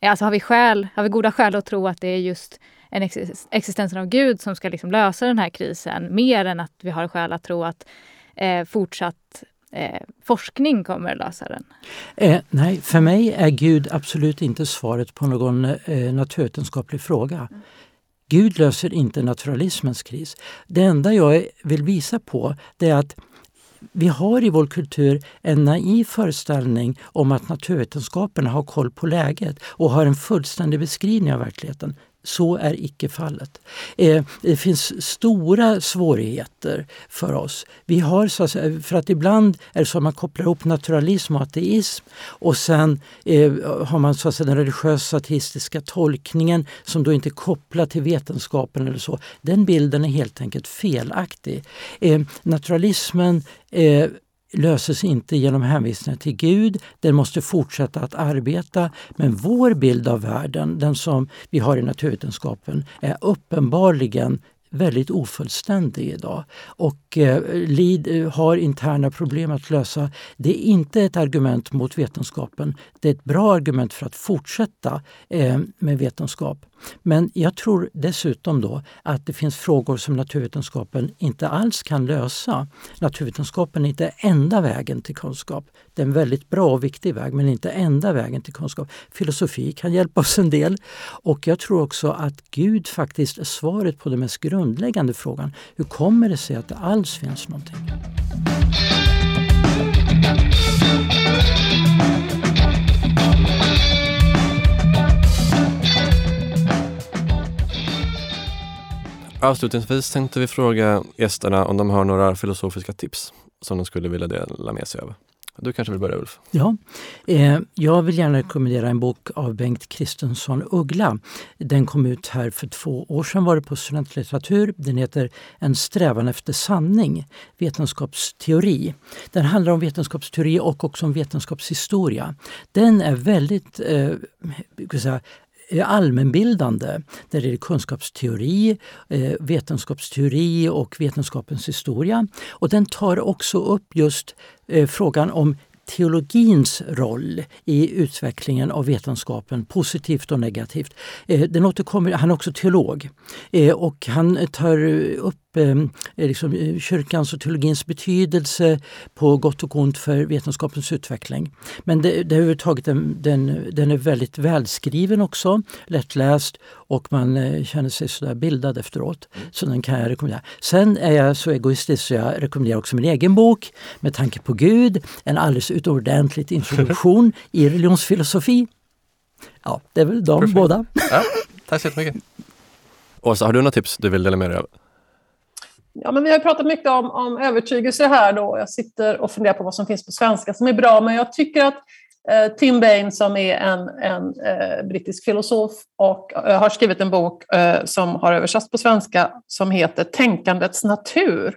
Eh, alltså har vi, skäl, har vi goda skäl att tro att det är just en existensen av Gud som ska liksom lösa den här krisen mer än att vi har skäl att tro att eh, fortsatt eh, forskning kommer lösa den? Eh, nej, för mig är Gud absolut inte svaret på någon eh, naturvetenskaplig fråga. Mm. Gud löser inte naturalismens kris. Det enda jag vill visa på det är att vi har i vår kultur en naiv föreställning om att naturvetenskaperna har koll på läget och har en fullständig beskrivning av verkligheten. Så är icke fallet. Eh, det finns stora svårigheter för oss. Vi har, så att säga, för att ibland är det så att man kopplar ihop naturalism och ateism och sen eh, har man så att säga, den religiösa ateistiska tolkningen som då inte är kopplad till vetenskapen eller så. Den bilden är helt enkelt felaktig. Eh, naturalismen eh, löses inte genom hänvisningar till Gud. Den måste fortsätta att arbeta. Men vår bild av världen, den som vi har i naturvetenskapen, är uppenbarligen väldigt ofullständig idag och eh, LID eh, har interna problem att lösa. Det är inte ett argument mot vetenskapen. Det är ett bra argument för att fortsätta eh, med vetenskap. Men jag tror dessutom då att det finns frågor som naturvetenskapen inte alls kan lösa. Naturvetenskapen är inte enda vägen till kunskap. Det är en väldigt bra och viktig väg men inte enda vägen till kunskap. Filosofi kan hjälpa oss en del och jag tror också att Gud faktiskt är svaret på den mest grundläggande frågan. Hur kommer det sig att det alls finns någonting? Avslutningsvis tänkte vi fråga gästerna om de har några filosofiska tips som de skulle vilja dela med sig av. Du kanske vill börja Ulf? Ja, eh, jag vill gärna rekommendera en bok av Bengt Kristensson Uggla. Den kom ut här för två år sedan var det på studentlitteratur. Den heter En strävan efter sanning, vetenskapsteori. Den handlar om vetenskapsteori och också om vetenskapshistoria. Den är väldigt eh, säga, Eh, allmänbildande. Där är det kunskapsteori, eh, vetenskapsteori och vetenskapens historia. Och den tar också upp just eh, frågan om teologins roll i utvecklingen av vetenskapen, positivt och negativt. Den återkommer, han är också teolog och han tar upp liksom, eh, kyrkans och teologins betydelse på gott och ont för vetenskapens utveckling. Men det, det överhuvudtaget den, den, den är väldigt välskriven också, lättläst och man eh, känner sig sådär bildad efteråt. Så den kan jag rekommendera. Sen är jag så egoistisk så jag rekommenderar också min egen bok Med tanke på Gud. En alldeles utomordentlig introduktion i religionsfilosofi. Ja, det är väl de Perfekt. båda. Ja, tack så jättemycket. Åsa, har du några tips du vill dela med dig av? Ja, men vi har pratat mycket om, om övertygelse här. Då. Jag sitter och funderar på vad som finns på svenska som är bra, men jag tycker att eh, Tim Bain som är en, en eh, brittisk filosof och eh, har skrivit en bok eh, som har översatts på svenska som heter Tänkandets natur.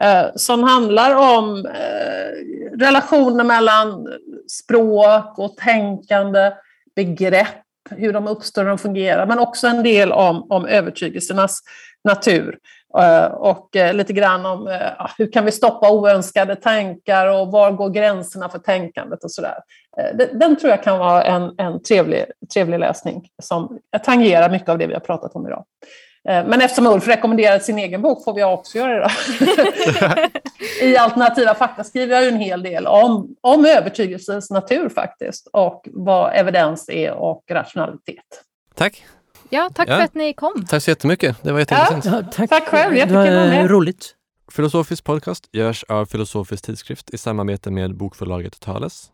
Eh, som handlar om eh, relationer mellan språk och tänkande, begrepp, hur de uppstår och fungerar, men också en del om, om övertygelsernas natur. Eh, och eh, lite grann om eh, hur kan vi stoppa oönskade tankar och var går gränserna för tänkandet och sådär. Den tror jag kan vara en, en trevlig, trevlig läsning som tangerar mycket av det vi har pratat om idag. Men eftersom Ulf rekommenderat sin egen bok får vi också göra det. I Alternativa fakta skriver jag ju en hel del om, om övertygelsens natur faktiskt och vad evidens är och rationalitet. Tack! Ja, tack Ja. för att ni kom. Tack så jättemycket. Det var jätteintressant. Ja, tack. Tack själv, det jättekul att vara var med. roligt. Filosofisk podcast görs av Filosofisk tidskrift i samarbete med bokförlaget Thales.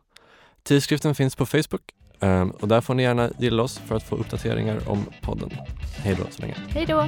Tidskriften finns på Facebook ehm, och där får ni gärna gilla oss för att få uppdateringar om podden. Hej då så länge. Hej då!